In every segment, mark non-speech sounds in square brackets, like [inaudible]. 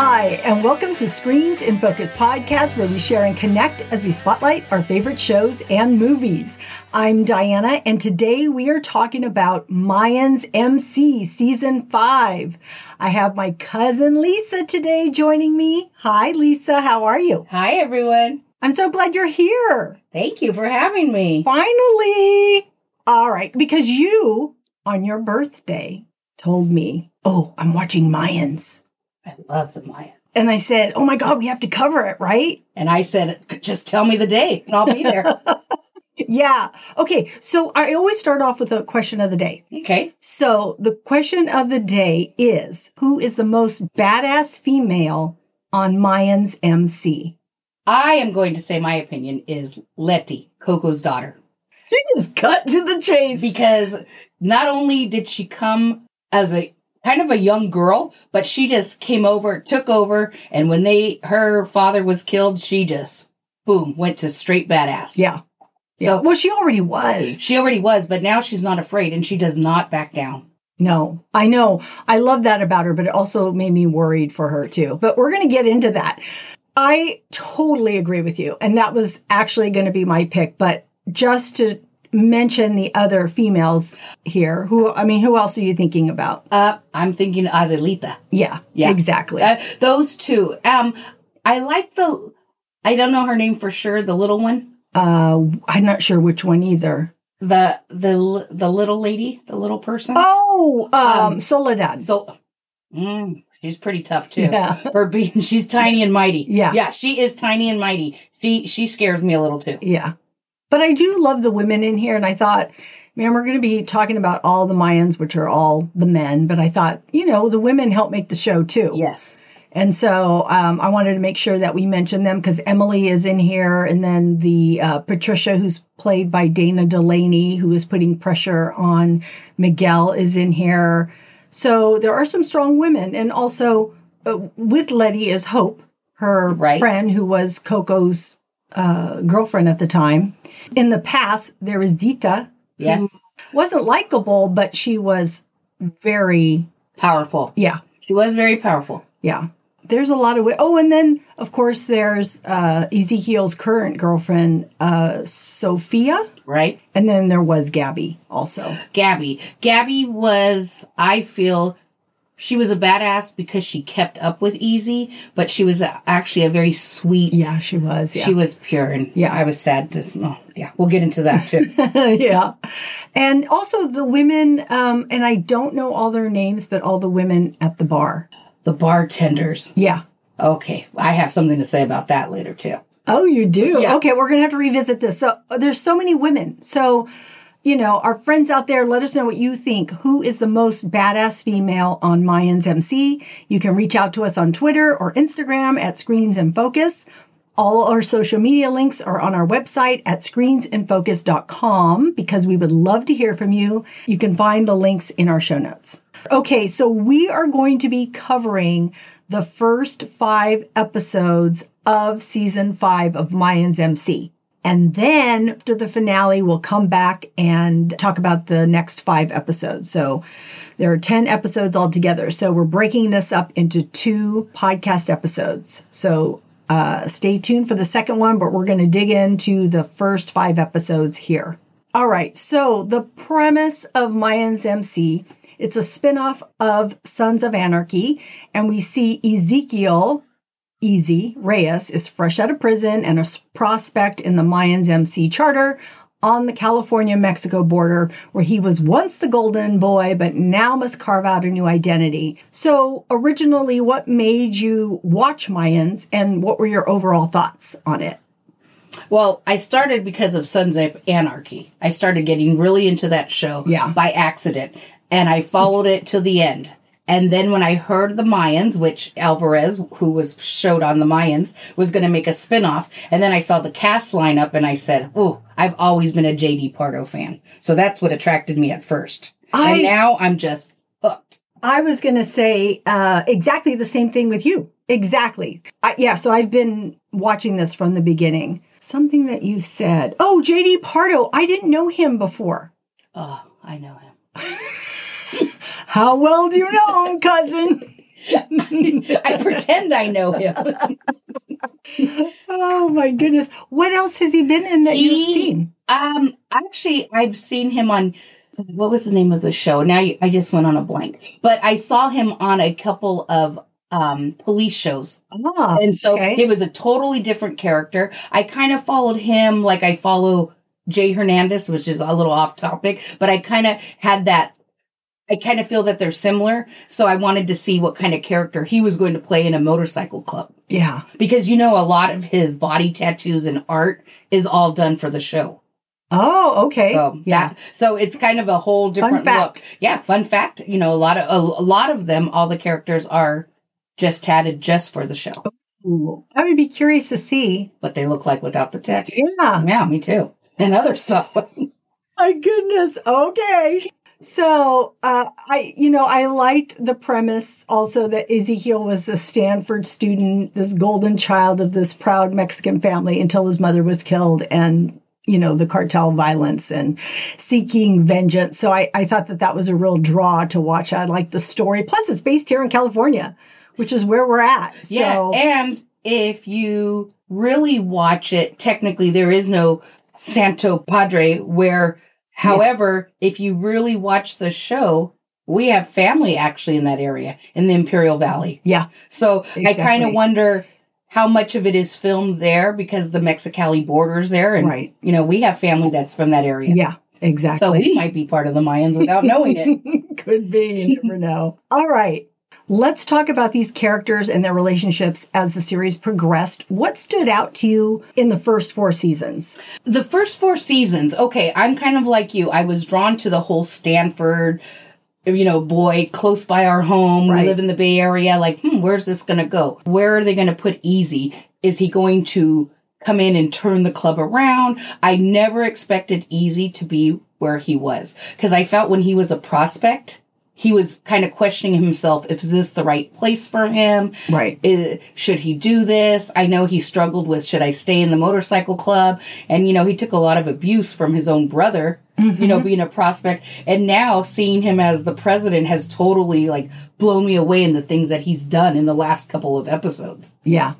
Hi, and welcome to Screens in Focus podcast, where we share and connect as we spotlight our favorite shows and movies. I'm Diana, and today we are talking about Mayans MC season five. I have my cousin Lisa today joining me. Hi, Lisa. How are you? Hi, everyone. I'm so glad you're here. Thank you for having me. Finally. All right, because you, on your birthday, told me, Oh, I'm watching Mayans. I love the Maya. And I said, Oh my God, we have to cover it, right? And I said, just tell me the day and I'll be there. [laughs] Yeah. Okay. So I always start off with a question of the day. okay. So the question of the day is Who is the most badass female on Mayans MC? I am going to say my opinion is Letty, Coco's daughter. You just cut to the chase. Because not only did she come as a kind of a young girl, but she just came over, took over, and when they her father was killed, she just boom, went to straight badass. yeah. So Yeah. Well, she already was. she already was, but now she's not afraid and she does not back down. No, I know. I love that about her, but it also made me worried for her too. But we're going to get into that. I totally agree with you. And that was actually going to be my pick. But just to mention the other females here, who, I mean, who else are you thinking about? Uh, I'm thinking Adelita. Yeah, Yeah. exactly. Uh, those two. Um, I like the. I don't know her name for sure. The little one, Uh, I'm not sure which one either. the the the little lady, the little person. Oh, um, Um, Soledad. So, mm, she's pretty tough too. Yeah. [laughs] For being, she's tiny and mighty. Yeah. yeah, she is tiny and mighty. She she scares me a little too. Yeah. But I do love the women in here. And I thought, man, we're going to be talking about all the Mayans, which are all the men. But I thought, you know, the women help make the show too. Yes. And so um, I wanted to make sure that we mentioned them because Emily is in here. And then the uh, Patricia, who's played by Dana Delany, who is putting pressure on Miguel, is in here. So there are some strong women. And also uh, with Letty is Hope, her Right. friend who was Coco's uh, girlfriend at the time. In the past, there was Dita. Yes. Wasn't likable, but she was very, Powerful. yeah, She was very powerful. yeah. There's a lot of, oh, and then of course there's uh, Ezekiel's current girlfriend, uh, Sophia. Right. And then there was Gabby also. Gabby. Gabby was, I feel, she was a badass because she kept up with Easy, but she was actually a very sweet. Yeah, she was. Yeah. She was pure, and Yeah. I was sad to. Oh, yeah, we'll get into that too. [laughs] yeah. And also the women, um, and I don't know all their names, but all the women at the bar. the bartenders. Yeah. Okay, I have something to say about that later too. Oh, you do? Yeah. Okay, we're going to have to revisit this. So there's so many women. So, you know, our friends out there, let us know what you think. Who is the most badass female on Mayans MC? You can reach out to us on Twitter or Instagram at Screens in Focus. All our social media links are on our website at screensinfocus.com because we would love to hear from you. You can find the links in our show notes. Okay, so we are going to be covering the first five episodes of season five of Mayans MC. And then after the finale, we'll come back and talk about the next five episodes. So there are 10 episodes altogether. So we're breaking this up into two podcast episodes. So uh, stay tuned for the second one, but we're going to dig into the first five episodes here. All right. So the premise of Mayans MC, it's a spinoff of Sons of Anarchy, and we see Ezekiel Easy Reyes is fresh out of prison and a prospect in the Mayans MC charter on the California Mexico border, where he was once the golden boy, but now must carve out a new identity. So, originally, what made you watch Mayans and what were your overall thoughts on it? Well, I started because of Sons of Anarchy. I started getting really into that show Yeah. by accident, and I followed it to the end. And then when I heard the Mayans, which Alvarez, who was showed on the Mayans, was going to make a spinoff, and then I saw the cast lineup, and I said, "Oh, I've always been a JD Pardo fan." So that's what attracted me at first, I- and now I'm just hooked. I was going to say uh, exactly the same thing with you. Exactly. I, yeah. So I've been watching this from the beginning. Something that you said. Oh, JD Pardo. I didn't know him before. Oh, I know him. [laughs] How well do you know him, cousin? [laughs] I pretend I know him. Oh my goodness. What else has he been in that you've seen? Um, actually, I've seen him on. What was the name of the show? Now you- I just went on a blank. But I saw him on a couple of um police shows, Ah, and so okay. it was a totally different character. I kind of followed him like I follow Jay Hernandez, which is a little off topic, but I kind of had that. I kind of feel that they're similar, so I wanted to see what kind of character he was going to play in a motorcycle club yeah. because you know a lot of his body tattoos and art is all done for the show. Oh, okay. So yeah. that so it's kind of a whole different look. Yeah, fun fact. You know, a lot of a, a lot of them, all the characters are just tatted just for the show. Ooh, I would be curious to see. What they look like without the tattoos. Yeah. Yeah, me too. And other stuff. [laughs] My goodness. Okay. So, uh, I, you know, I liked the premise also that Ezekiel was a Stanford student, this golden child of this proud Mexican family until his mother was killed and, you know, the cartel violence and seeking vengeance. So I, I thought that that was a real draw to watch. I like the story. Plus it's based here in California, which is where we're at. yeah. And if you really watch it, technically there is no Santo Padre where however, if you really watch the show, we have family actually in that area in the Imperial Valley. yeah. So I kind of wonder how much of it is filmed there because the Mexicali border's there, and Right. you know we have family that's from that area. Yeah. Exactly. So we might be part of the Mayans without knowing it. [laughs] Could be. You never know. All right. Let's talk about these characters and their relationships as the series progressed. What stood out to you in the first four seasons? The first four seasons, okay, I'm kind of like you. I was drawn to the whole Stanford, you know, boy close by our home. Right. We live in the Bay Area. Like, hmm, where's this going to go? Where are they going to put Easy? Is he going to come in and turn the club around? I never expected Easy to be where he was because I felt when he was a prospect, he was kind of questioning himself if is this the right place for him Right. uh, should he do this? I know he struggled with should I stay in the motorcycle club? And you know, he took a lot of abuse from his own brother, you know, being a prospect. And now seeing him as the president has totally like blown me away in the things that he's done in the last couple of episodes. Yeah.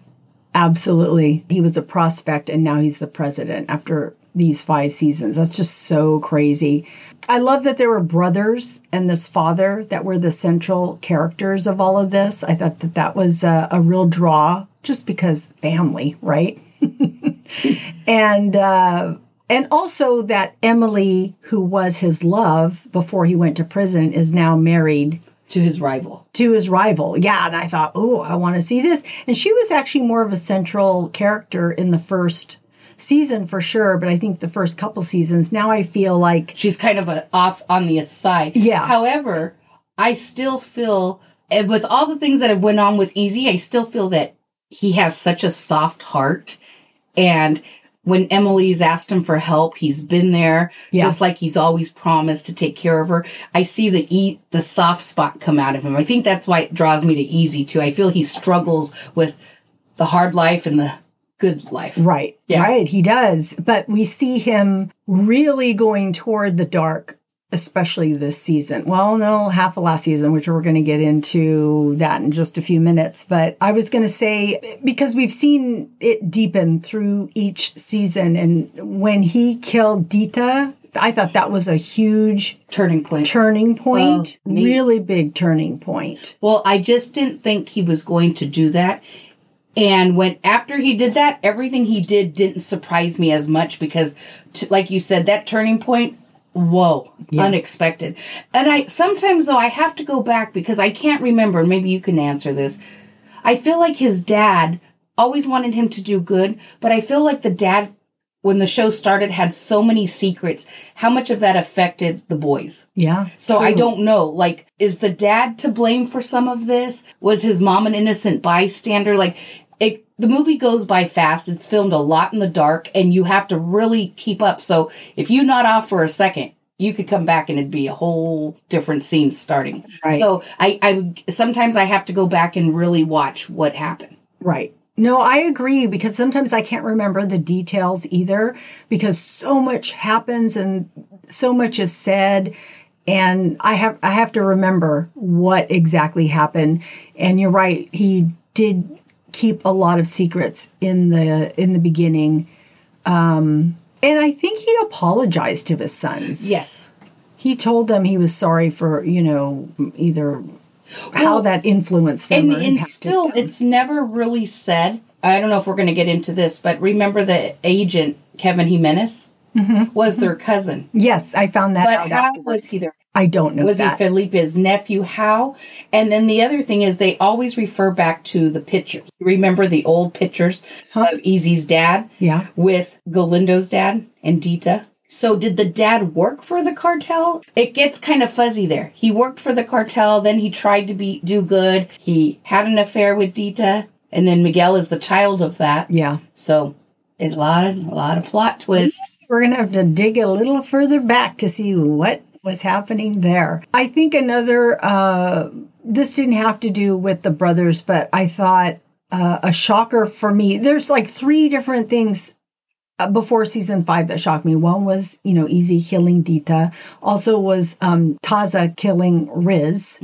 Absolutely. He was a prospect and now he's the president after these five seasons. That's just so crazy. I love that there were brothers and this father that were the central characters of all of this. I thought that that was a, a real draw just because family, right? [laughs] and, uh, and also that Emily, who was his love before he went to prison, is now married To his rival. to his rival. Yeah, and I thought, oh, I want to see this. And she was actually more of a central character in the first season for sure, but I think the first couple seasons. Now I feel like She's kind of a, off on the aside. Yeah. However, I still feel and with all the things that have went on with Easy, I still feel that he has such a soft heart. And when Emily's asked him for help, he's been there, Yeah. just like he's always promised to take care of her. I see the e- the soft spot come out of him. I think that's why it draws me to Easy too. I feel he struggles with the hard life and the good life. right, Yeah. right, he does. But we see him really going toward the dark. Especially this season. Well, no, half of last season, which we're going to get into that in just a few minutes. But I was going to say, because we've seen it deepen through each season. And when he killed Dita, I thought that was a huge Turning point. turning point, neat. really big turning point. Well, I just didn't think he was going to do that. And when after he did that, everything he did didn't surprise me as much because, t- like you said, that turning point, whoa, unexpected. And I sometimes though I have to go back because I can't remember. and Maybe you can answer this. I feel like his dad always wanted him to do good, but I feel like the dad, when the show started, had so many secrets. How much of that affected the boys? Yeah. So I don't know. Like, is the dad to blame for some of this? Was his mom an innocent bystander? Like, it, the movie goes by fast. It's filmed a lot in the dark, and you have to really keep up. So if you nod off for a second, you could come back and it'd be a whole different scene starting. Right. So I, I sometimes I have to go back and really watch what happened. Right. No, I agree because sometimes I can't remember the details either because so much happens and so much is said and I have I have to remember what exactly happened. And you're right, he did keep a lot of secrets in the in the beginning. Um, and I think he apologized to his sons. Yes. He told them he was sorry for, you know, either how that influenced them And, and still, them. it's never really said. I don't know if we're going to get into this, but remember the agent, Kevin Jimenez, was their cousin. yes, I found that But out. how afterwards. was he their I don't know was that. he Felipe's nephew? How? And then the other thing is they always refer back to the pictures. Remember the old pictures of Easy's dad? Yeah. With Galindo's dad and Dita. So did the dad work for the cartel? It gets kind of fuzzy there. He worked for the cartel, then he tried to be do good. He had an affair with Dita, and then Miguel is the child of that. yeah. So it's a lot of a lot of plot twists. We're going to have to dig a little further back to see what was happening there. I think another, uh, this didn't have to do with the brothers, but I thought uh, a shocker for me. There's like three different things uh, before season five that shocked me. One was, you know, Easy killing Dita. Also was um, Taza killing Riz.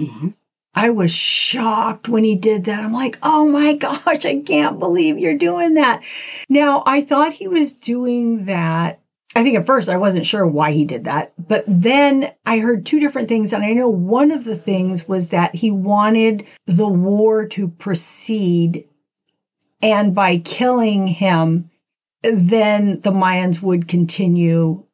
I was shocked when he did that. I'm like, oh my [laughs] gosh, I can't believe you're doing that. Now, I thought he was doing that. I think at first I wasn't sure why he did that, but then I heard two different things. And I know one of the things was that he wanted the war to proceed. And by killing him, then the Mayans would continue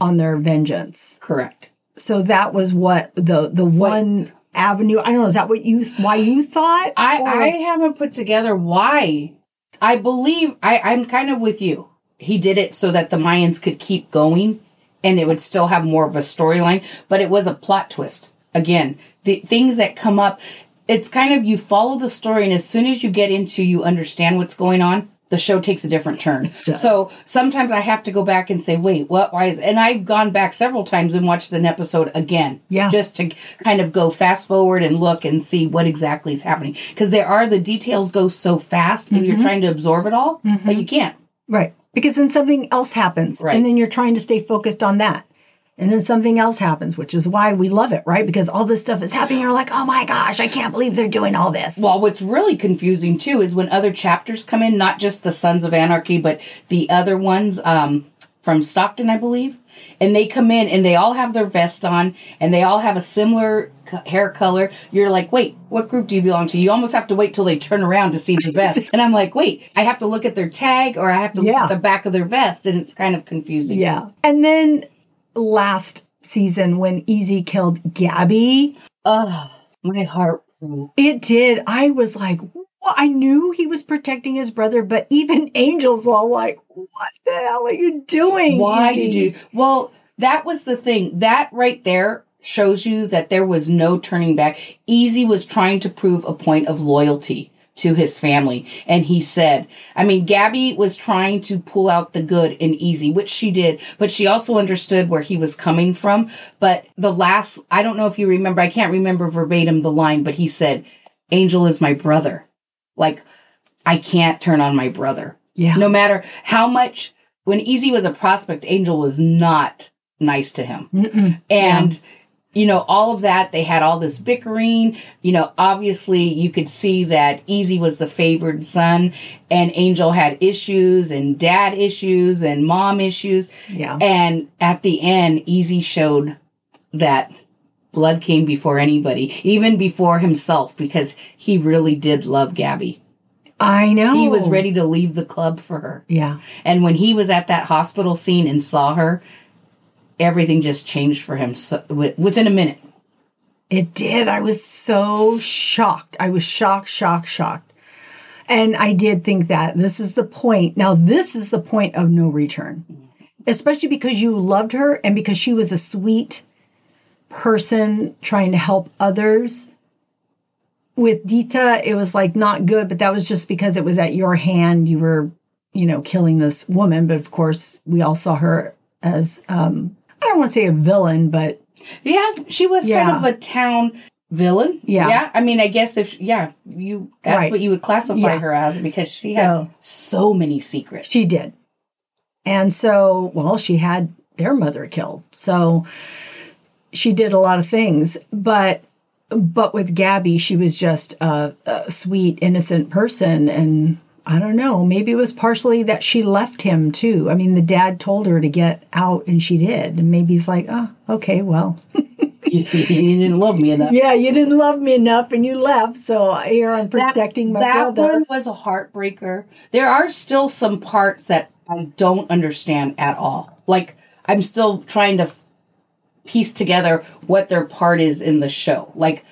on their vengeance. Correct. So that was what the the one avenue. I don't know. Is that what you why you thought? I, Or- I haven't put together why. I believe I, I'm kind of with you. He did it so that the Mayans could keep going and it would still have more of a storyline, but it was a plot twist. Again, the things that come up, it's kind of you follow the story, and as soon as you get into you understand what's going on, the show takes a different turn. So sometimes I have to go back and say, wait, what? Why is? And I've gone back several times and watched an episode again, Yeah. just to kind of go fast forward and look and see what exactly is happening. Because there are the details go so fast, and Mm-hmm. you're trying to absorb it all, but you can't. Right. Because then something else happens. Right. And then you're trying to stay focused on that. And then something else happens, which is why we love it, right? Because all this stuff is happening. You're like, oh my gosh, I can't believe they're doing all this. Well, what's really confusing too is when other chapters come in, not just the Sons of Anarchy, but the other ones um, from Stockton, I believe. And they come in and they all have their vest on and they all have a similar c- hair color. You're like, wait, what group do you belong to? You almost have to wait till they turn around to see the [laughs] vest. and I'm like, wait, I have to look at their tag or I have to look at the back of their vest. And it's kind of confusing. yeah. And then last season when Easy killed Gabby, Oh, my heart broke. it did. I was like, what? I knew he was protecting his brother, but even Angel's all like, what the hell are you doing? Why Edie?" did you? Well, that was the thing. That right there shows you that there was no turning back. Easy was trying to prove a point of loyalty to his family. And he said, I mean, Gabby was trying to pull out the good in Easy, which she did, but she also understood where he was coming from. But the last, I don't know if you remember, I can't remember verbatim the line, but he said, Angel is my brother. Like, I can't turn on my brother. Yeah. No matter how much, when Easy was a prospect, Angel was not nice to him. And, you know, all of that, they had all this bickering. You know, obviously you could see that Easy was the favored son and Angel had issues and dad issues and mom issues. Yeah. And at the end, Easy showed that blood came before anybody, even before himself, because he really did love Gabby. I know. He was ready to leave the club for her. Yeah. And when he was at that hospital scene and saw her, everything just changed for him so, wi- within a minute. It did. I was so shocked. I was shocked, shocked, shocked. And I did think that this is the point. Now, this is the point of no return, especially because you loved her and because she was a sweet person trying to help others. With Dita, it was like not good, but that was just because it was at your hand. You were, you know, killing this woman. But of course, we all saw her as, um, I don't want to say a villain, but Yeah, she was kind of a town villain. Yeah. Yeah. I mean, I guess if, yeah, you, that's Right. what you would classify Yeah. her as because she So- had so many secrets. She did. And so, well, she had their mother killed. So she did a lot of things, but but with Gabby, she was just a, a sweet, innocent person, and I don't know. Maybe it was partially that she left him too. I mean, the dad told her to get out, and she did. And maybe he's like, "Oh, okay, well, [laughs] you didn't love me enough. yeah, you didn't love me enough, and you left. So here I'm protecting my that brother." one was a heartbreaker. There are still some parts that I don't understand at all. Like I'm still trying to f- piece together what their part is in the show. Like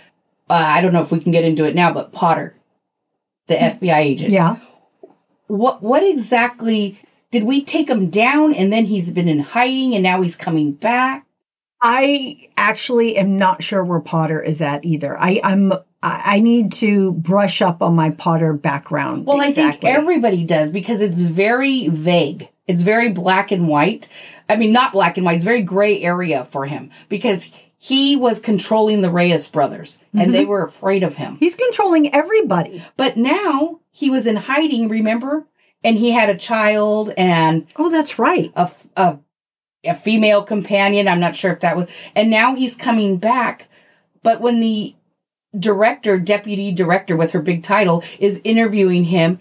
uh, I don't know if we can get into it now, but Potter, the FBI agent. Yeah. What what exactly did we take him down and then he's been in hiding and now he's coming back? I actually am not sure where Potter is at either. I, I'm I need to brush up on my Potter background. Well, I think everybody does because it's very vague. It's very black and white. I mean, not black and white. It's very gray area for him because he was controlling the Reyes brothers and they mm-hmm. were afraid of him. he's controlling everybody. But now he was in hiding, remember? And he had a child and Oh, that's right. a, a, a female companion. I'm not sure if that was, and now he's coming back. But when the director, deputy director with her big title is interviewing him,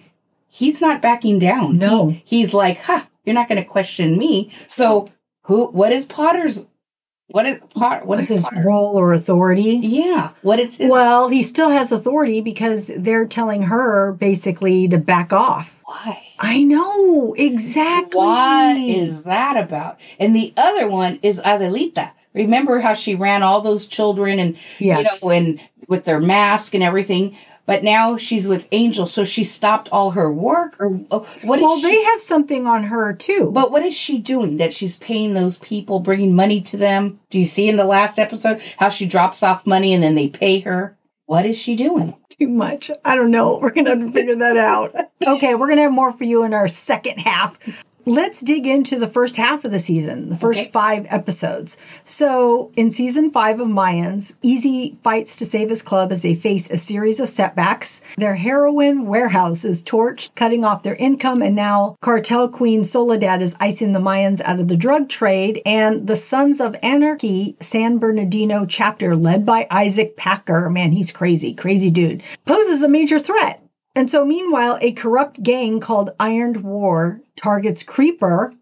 he's not backing down. No. He- he's like, huh, you're not going to question me. So who, what is Potter's, what is Potter, what is is his Potter? role or authority? Yeah. What is his, Well, he still has authority because they're telling her basically to back off. why? I know exactly. What is that about? And the other one is Adelita. Remember how she ran all those children and Yes. you know and with their mask and everything. But now she's with Angel, so she stopped all her work. Or uh, what what Well, she? they have something on her too. but what is she doing? That she's paying those people, bringing money to them. Do you see in the last episode how she drops off money and then they pay her? What is she doing? Too much. I don't know. [laughs] We're going to have to figure that out. [laughs] Okay, we're going to have more for you in our second half. Let's dig into the first half of the season, the first Okay. five episodes. So, in season five of Mayans, Easy fights to save his club as they face a series of setbacks. Their heroin warehouse is torched, cutting off their income, and now cartel queen Soledad is icing the Mayans out of the drug trade. And the Sons of Anarchy San Bernardino chapter, led by Isaac Packer, man, he's crazy, crazy dude, poses a major threat. And so, meanwhile, a corrupt gang called Ironed War targets Creeper,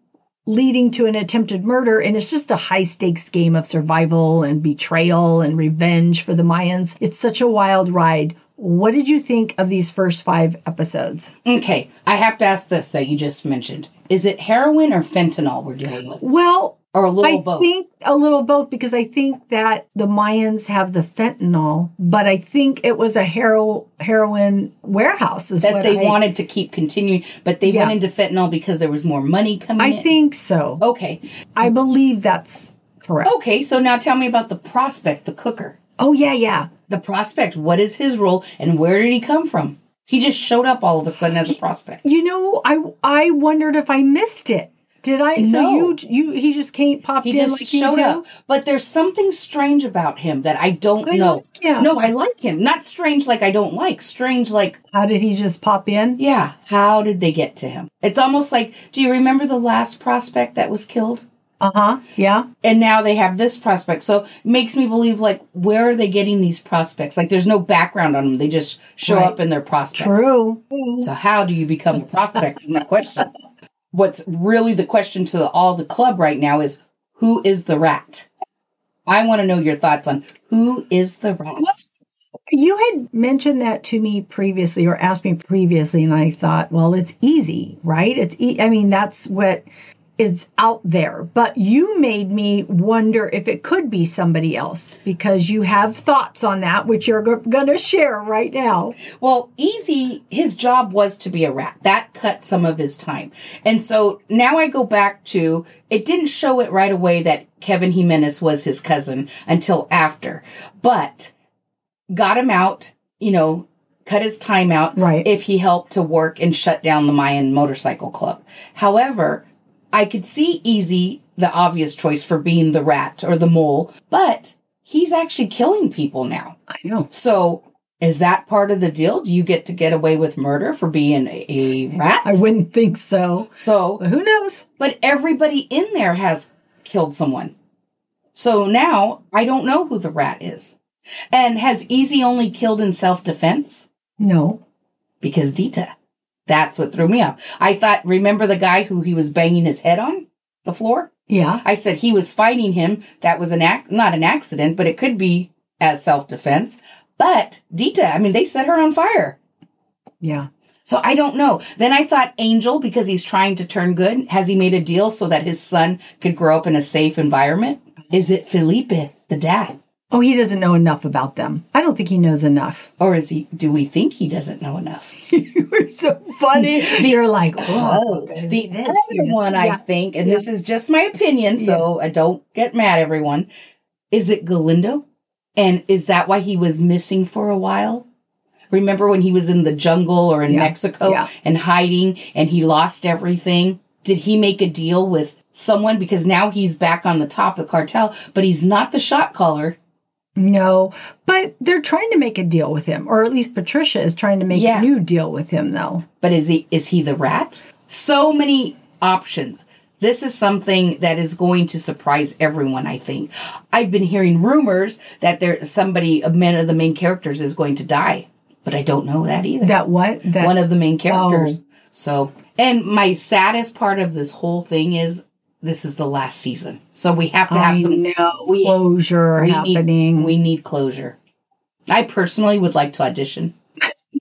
leading to an attempted murder. And it's just a high stakes game of survival and betrayal and revenge for the Mayans. It's such a wild ride. What did you think of these first five episodes? Okay, I have to ask this that you just mentioned. Is it heroin or fentanyl we're dealing with? Well, Or a little I both? think a little both because I think that the Mayans have the fentanyl, but I think it was a hero heroin warehouse that they I, wanted to keep continuing, but they Yeah. went into fentanyl because there was more money coming I in. think so. Okay. I believe that's correct. Okay, so now tell me about the prospect, the cooker. Oh yeah, yeah. The prospect, what is his role and where did he come from? He just showed up all of a sudden as a prospect. You know, I I wondered if I missed it. Did I? So No. you you he just came popped He in just like showed up. But there's something strange about him that I don't I know. like him. No, I like him. Not strange like I don't like. Strange like, How did he just pop in? yeah, how did they get to him? It's almost like, do you remember the last prospect that was killed? Uh huh. Yeah. and now they have this prospect. So it makes me believe like where are they getting these prospects? Like there's no background on them. They just show Right. up in their prospects. True. So how do you become a prospect is my question. What's really the question to the, all the club right now is who is the rat? I want to know your thoughts on who is the rat. You had mentioned that to me previously, or asked me previously, and I thought, well, it's easy, right? It's. E- I mean, that's what is out there. But you made me wonder if it could be somebody else because you have thoughts on that, which you're going to share right now. Well, Easy, his job was to be a rat. That cut some of his time. And so now I go back to it didn't show it right away that Kevin Jimenez was his cousin until after, but got him out, you know, cut his time out Right. if he helped to work and shut down the Mayan Motorcycle Club. However, I could see Easy, the obvious choice for being the rat or the mole, but he's actually killing people now. I know. So is that part of the deal? Do you get to get away with murder for being a, rat? I wouldn't think so. so, But who knows? but everybody in there has killed someone. So now I don't know who the rat is. And has Easy only killed in self defense? No. Because Dita. That's what threw me off. I thought, remember the guy who he was banging his head on the floor? Yeah. I said he was fighting him. That was an act, not an accident, but it could be as self defense. But Dita, I mean, they set her on fire. Yeah. So I don't know. Then I thought Angel, because he's trying to turn good, has he made a deal so that his son could grow up in a safe environment? Is it Felipe, the dad? Oh, he doesn't know enough about them. I don't think he knows enough. Or is he, do we think he doesn't know enough? [laughs] You're so funny. [laughs] You're like, oh, oh the other one, I think, and this is just my opinion, so I don't get mad, everyone. Is it Galindo? And is that why he was missing for a while? Remember when he was in the jungle or in Yeah. Mexico Yeah. and hiding and he lost everything? Did he make a deal with someone? Because now he's back on the top of cartel, but he's not the shot caller. No, but they're trying to make a deal with him, or at least Patricia is trying to make Yeah. a new deal with him, though. But is he is he the rat? So many options. This is something that is going to surprise everyone, I think. I've been hearing rumors that there somebody a man of the main characters is going to die. But I don't know that either. That what? That One of the main oh. characters. Oh. So and my saddest part of this whole thing is this is the last season. So we have to have I some know we- closure we happening. Need, we need closure. I personally would like to audition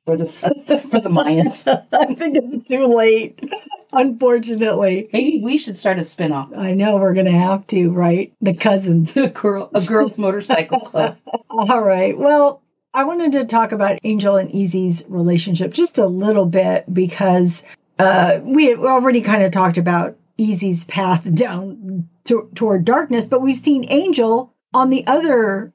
for the [laughs] for the Mayans. [laughs] I think it's too late, unfortunately. Maybe we should start a spin-off. I know we're going to have to, right? The cousins. [laughs] A girl a girls motorcycle club. All right. Well, I wanted to talk about Angel and Easy's relationship just a little bit because uh, we already kind of talked about Easy's path down to, toward darkness, but we've seen Angel on the other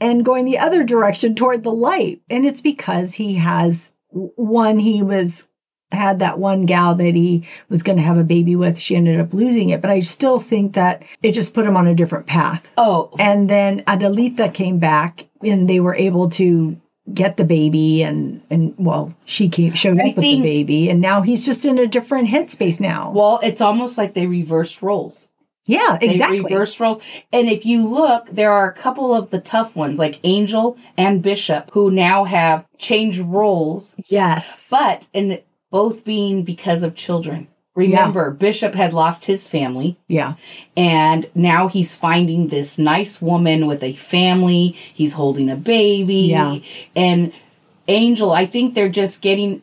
and going the other direction toward the light. And it's because he has one, he was had that one gal that he was going to have a baby with. She ended up losing it, but I still think that it just put him on a different path. Oh, And then Adelita came back and they were able to get the baby and and well she came showed up with the baby and now he's just in a different headspace now. well, it's almost like they reversed roles. yeah, They exactly. reversed roles. And if you look, there are a couple of the tough ones, like Angel and Bishop, who now have changed roles, yes. but in both being because of children. Remember, Bishop had lost his family. yeah. and now he's finding this nice woman with a family he's holding a baby Yeah. and angel i think they're just getting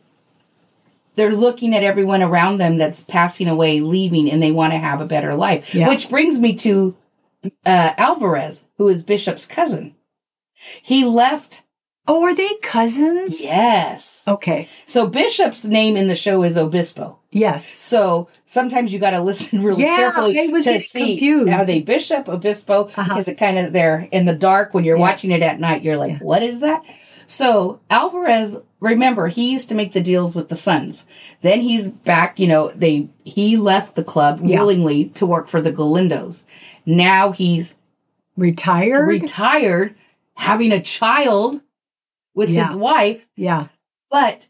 they're looking at everyone around them that's passing away leaving and they want to have a better life Yeah. which brings me to uh, alvarez who is bishop's cousin he left Oh, are they cousins? yes Okay. so bishop's name in the show is obispo Yes. so sometimes you got to listen [laughs] really Yeah, carefully I was to see confused. are they bishop, obispo? Uh-huh. Is it kind of there in the dark when you're Yeah. watching it at night? You're like, what is that? So Alvarez, remember, he used to make the deals with the Sons. Then he's back. You know, they he left the club Yeah. willingly to work for the Galindos. Now he's Retired? retired, having a child with his wife, yeah. but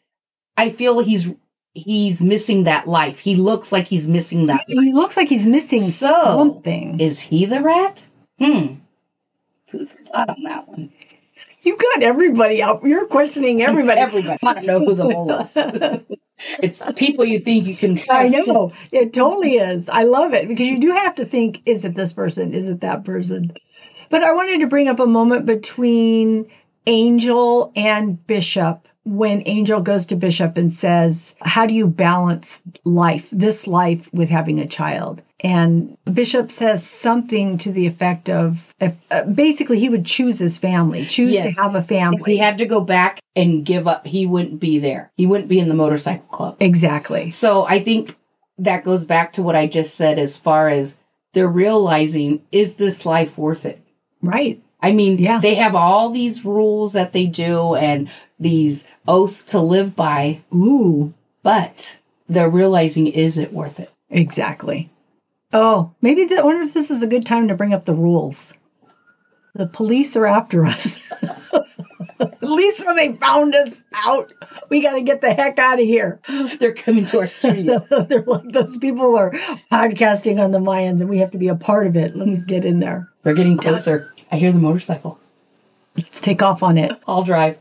I feel he's he's missing that life. He looks like he's missing that. life. He looks like he's missing So, something. Is he the rat? Hmm. Who thought on that one? You got everybody out. You're questioning everybody. Everybody. I want to know who the mole is. [laughs] it's people you think you can trust. I know. It totally is. I love it because you do have to think is it this person? Is it that person? But I wanted to bring up a moment between Angel and Bishop when Angel goes to Bishop and says, How do you balance life, this life, with having a child? And Bishop says something to the effect of if, uh, basically he would choose his family, choose Yes. to have a If he had to go back and give up, he wouldn't be there. He wouldn't be in the motorcycle club. Exactly. So I think that goes back to what I just said as far as they're realizing is this life worth it? Right. I mean, Yeah. they have all these rules that they do and these oaths to live by, Ooh. but they're realizing is it worth it? Exactly. Oh, maybe th- I wonder if this is a good time to bring up the rules. The police are after us. [laughs] At least when they found us out, we got to get the heck out of here. They're coming to our studio. [laughs] They're like, those people are podcasting on the Mayans and we have to be a part of it. Let's hmm. get in there. They're getting closer. I hear the motorcycle. Let's take off on it. I'll drive.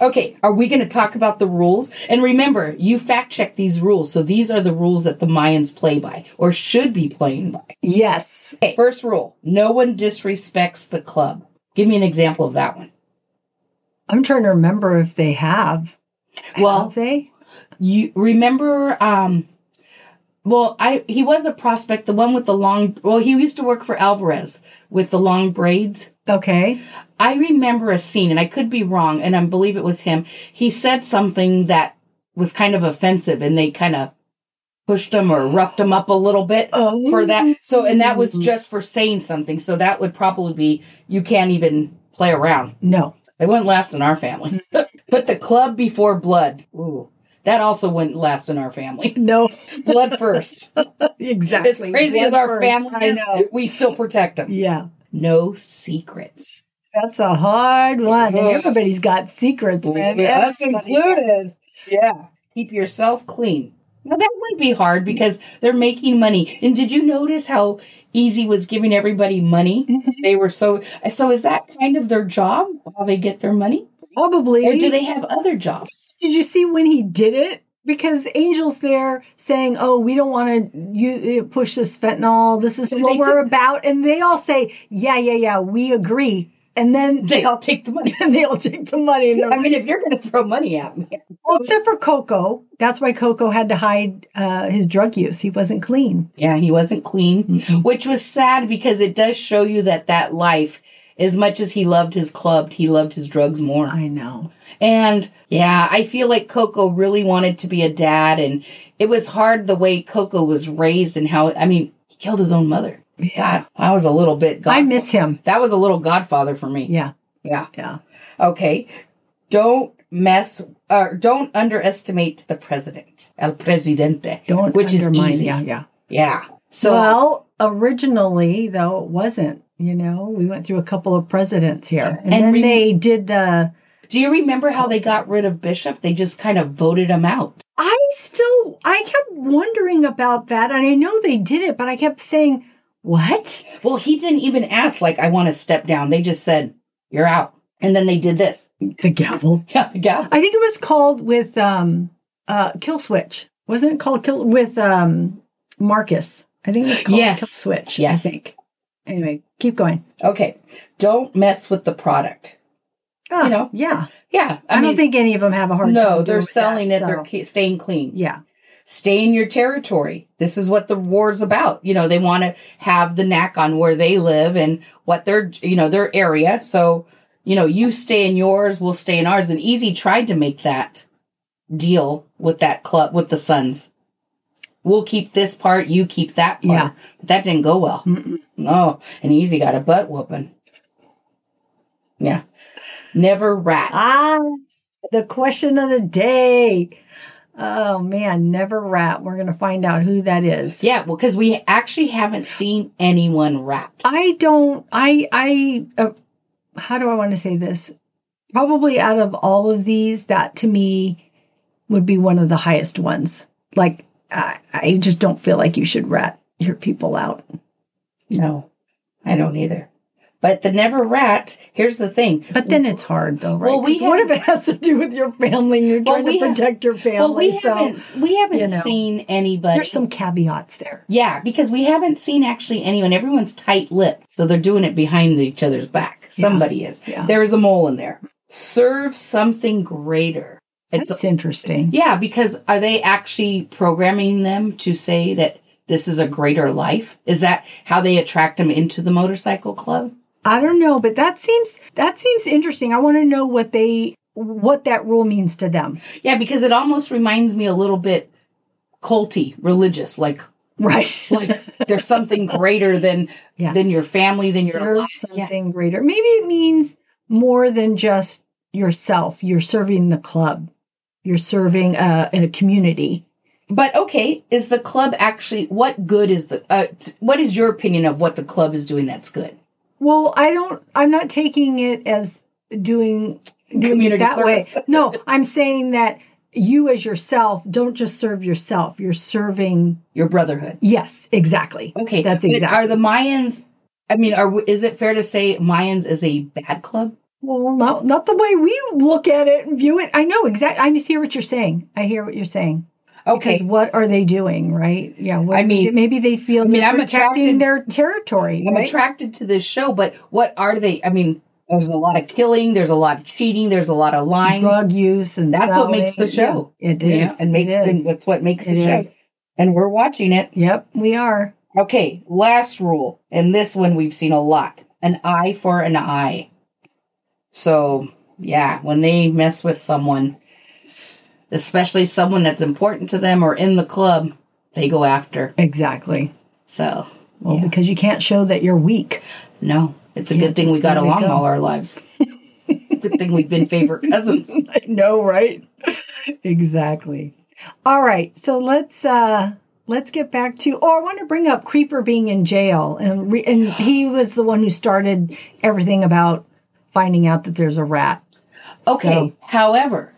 Okay, are we going to talk about the rules? And remember, you fact check these rules. So these are the rules that the Mayans play by or should be playing by. Yes. Okay, first rule no one disrespects the club. Give me an example of that one. I'm trying to remember if they have. Well, Have they? you remember um well i he was a prospect the one with the long well he used to work for alvarez with the long braids. Okay. i remember a scene and i could be wrong and i believe it was him. He said something that was kind of offensive and they kind of pushed him or roughed him up a little bit Oh. for that. So and that was oh. just for saying something. So that would probably be you can't even play around. No. they wouldn't last in our family. Mm. [laughs] Put the club before blood. Ooh that also wouldn't last in our family [laughs] No. [laughs] blood first. [laughs] exactly. as crazy as our family is, we still protect them. Yeah. No secrets. That's a hard one. And everybody's got secrets, man. Us included. Yeah. Keep yourself clean. Now that would be hard because they're making money. And did you notice how Easy was giving everybody money? Mm-hmm. They were so so is that kind of their job? How they get their money? Probably. Or do they have other jobs? Did you see when he did it? Because Angel's there saying, "Oh, we don't want to you uh, push this fentanyl. This is what we're about." And they all say, "Yeah, yeah, yeah, we agree." And then [laughs] [laughs] They all take the money. and they all take the money. I mean, if you're gonna throw money at me. well, except for Coco. That's why Coco had to hide uh, his drug use. He wasn't clean. Yeah, he wasn't clean, which was sad because it does show you that that life, as much as he loved his club, he loved his drugs more. I know. And yeah, I feel like Coco really wanted to be a dad, and it was hard the way Coco was raised and how, I mean, he killed his own mother. God, I was a little bit. I miss him. That was a little Godfather for me. Yeah, Yeah. yeah. Okay. Don't mess. Or don't underestimate the president, el presidente, Don't which is easy. Yeah, yeah. Yeah. So well, originally, though, it wasn't. You know, we went through a couple of presidents here, and, And then rem- they did the. Do you remember how they got rid of Bishop? They just kind of voted him out. I still, I kept wondering about that, and I know they did it, but I kept saying, "What?" Well, he didn't even ask, like, I want to step down. They just said, you're out. And then they did this. The gavel. [laughs] Yeah, the guy. I think it was called with um, uh, Kill Switch. Wasn't it called Kill with um, Marcus? I think it was called Yes. Kill Switch. Yes. I think. Anyway, keep going. Okay. Don't mess with the product. Ah, You know, yeah. Yeah. I, don't think any of them have a hard time. No, they're selling that, it. They're staying clean. yeah. Stay in your territory. This is what the war's about. You know, they want to have the knack on where they live and what their, you know, their area. So, you know, you stay in yours, we'll stay in ours. And Easy tried to make that deal with that club, with the Sons. We'll keep this part, you keep that part. Yeah. But that didn't go well. No. And Easy got a butt whooping. Yeah. Never rat. Ah, the question of the day. Oh man, never rat. We're gonna find out who that is. Yeah, well, because we actually haven't seen anyone rat. I don't. I. I. Uh, how do I want to say this? Probably out of all of these, that to me would be one of the highest ones. Like I, I just don't feel like you should rat your people out. No, I don't either. But the never rat, here's the thing. But then it's hard though, right? Well, we what if it has to do with your family and you're Well, trying to protect your family? Well, we so haven't we haven't you know, seen anybody. there's some caveats there. yeah, because we haven't seen actually anyone. Everyone's tight lipped, so they're doing it behind each other's back. Somebody is. Yeah. There is a mole in there. Serve something greater. It's That's interesting. yeah, because are they actually programming them to say that this is a greater life? Is that how they attract them into the motorcycle club? I don't know, but that seems that seems interesting. I want to know what they what that rule means to them. Yeah, because it almost reminds me a little bit culty, religious, like Right. like [laughs] there's something greater than Yeah. than your family, than your life. something greater. Maybe it means more than just yourself. You're serving the club. You're serving uh, in a community. But okay, is the club actually what good is the uh, t- what is your opinion of what the club is doing that's good? Well, I don't. I'm not taking it as doing doing it Community that service. way. [laughs] No, I'm saying that you as yourself don't just serve yourself. You're serving. Your brotherhood. Yes, exactly. Okay, that's exactly. Are the Mayans? I mean, are is it fair to say Mayans is a bad club? Well, not not the way we look at it and view it. I know exactly. I hear what you're saying. I hear what you're saying. Okay, Because what are they doing, right? Yeah. What, I mean- maybe they feel I mean, I'm attracted- their territory. I'm right? attracted to this show, but what are they? I mean, there's a lot of killing, there's a lot of cheating, there's a lot of lying. drug use and That's what makes the show. Yeah, it is. Yeah, and make It is. that's what makes It the show. And we're watching it. Yep, we are. Okay, last rule, and this one we've seen a lot: an eye for an eye. So yeah, when they mess with someone, especially someone that's important to them or in the club, they go after. Exactly. So Well, yeah. because you can't show that you're weak. no, it's a good thing we got along go. all our lives. [laughs] good thing we've been favorite cousins. [laughs] I know, right? exactly. All right, so let's uh let's get back to. Oh, I want to bring up Creeper being in jail, and re, and he was the one who started everything about finding out that there's a rat. Okay. So- However,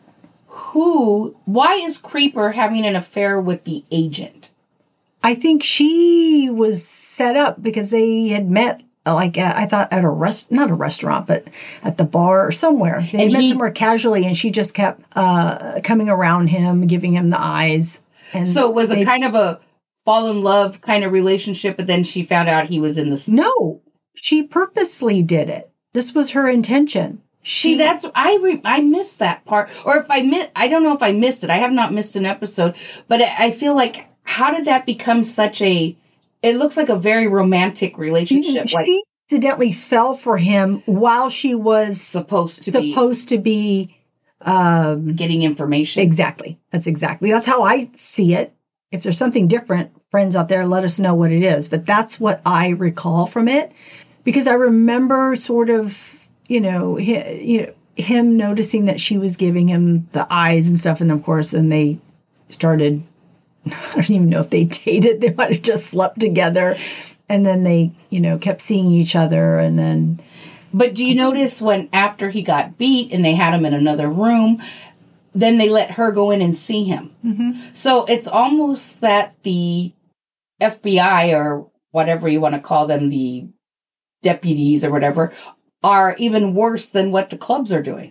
who? Why is Creeper having an affair with the agent? I think she was set up because they had met, like uh, I thought at a rest, not a restaurant, but at the bar or somewhere. They And met he- somewhere casually, and she just kept uh, coming around him, giving him the eyes. And So it was a kind of a fall in love kind of relationship, but then she found out he was in the. no, she purposely did it. This was her intention. She See, that's I re, I missed that part, or if I miss, I don't know if I missed it. I have not missed an episode, but I feel like how did that become such a? It looks like a very romantic relationship, like she accidentally fell for him while she was supposed to supposed to be be getting information. Exactly. That's exactly. That's how I see it. If there's something different, friends out there, let us know what it is. But that's what I recall from it because I remember sort of, you know, hi, you know, him noticing that she was giving him the eyes and stuff, and of course, then they started. [laughs] I don't even know if they [laughs] dated. They might have just slept together, and then they, you know, kept seeing each other, and then But do you notice when after he got beat and they had him in another room, then they let her go in and see him. Mm-hmm. So it's almost that the FBI or whatever you want to call them, the deputies or whatever, are even worse than what the clubs are doing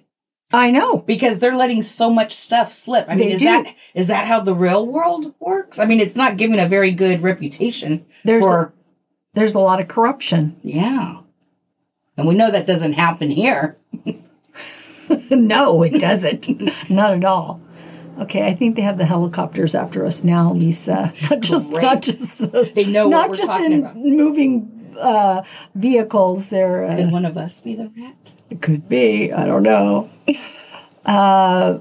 I know. because they're letting so much stuff slip. I mean, They is do. that is that how the real world works? I mean, it's not giving a very good reputation There's for There's a lot of corruption. yeah. And we know that doesn't happen here. [laughs] no, it doesn't. [laughs] Not at all. Okay, I think they have the helicopters after us now, Lisa. [laughs] Not just Great. not just the, They know what not just in about. moving uh, vehicles. They're uh, Could one of us be the rat? it could be. I don't know. Uh,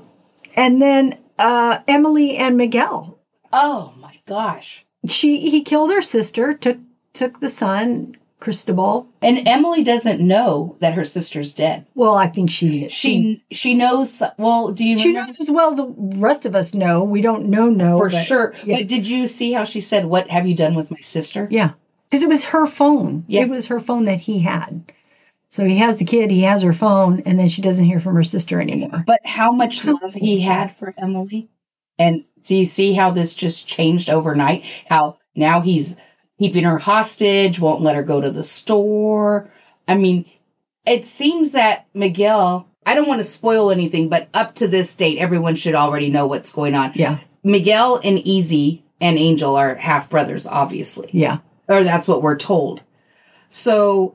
and then uh, Emily and Miguel. Oh my gosh. She he killed her sister. Took took the son Cristobal. And Emily doesn't know that her sister's dead. Well, I think she She she knows well, do you she remember knows as well. The rest of us know. We don't know. No, for but- sure. yeah. But did you see how she said, What have you done with my sister? Yeah. Because it was her phone. Yeah. It was her phone that he had. So he has the kid, he has her phone, and then she doesn't hear from her sister anymore. But how much love he had for Emily. And do you see how this just changed overnight? How now he's keeping her hostage, won't let her go to the store. I mean, it seems that Miguel, I don't want to spoil anything, but up to this date, everyone should already know what's going on. Yeah. Miguel and Easy and Angel are half brothers, obviously, Yeah. Or that's what we're told. So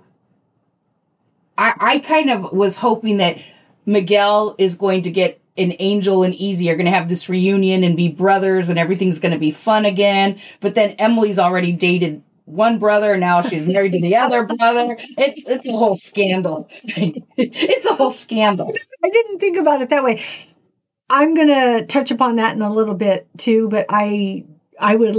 I, I kind of was hoping that Miguel is going to get an Angel and Easy are going to have this reunion and be brothers and everything's going to be fun again. But then Emily's already dated one brother and now she's married to the other brother. It's it's a whole scandal. [laughs] it's a whole scandal. I didn't think about it that way. I'm going to touch upon that in a little bit too, but I I would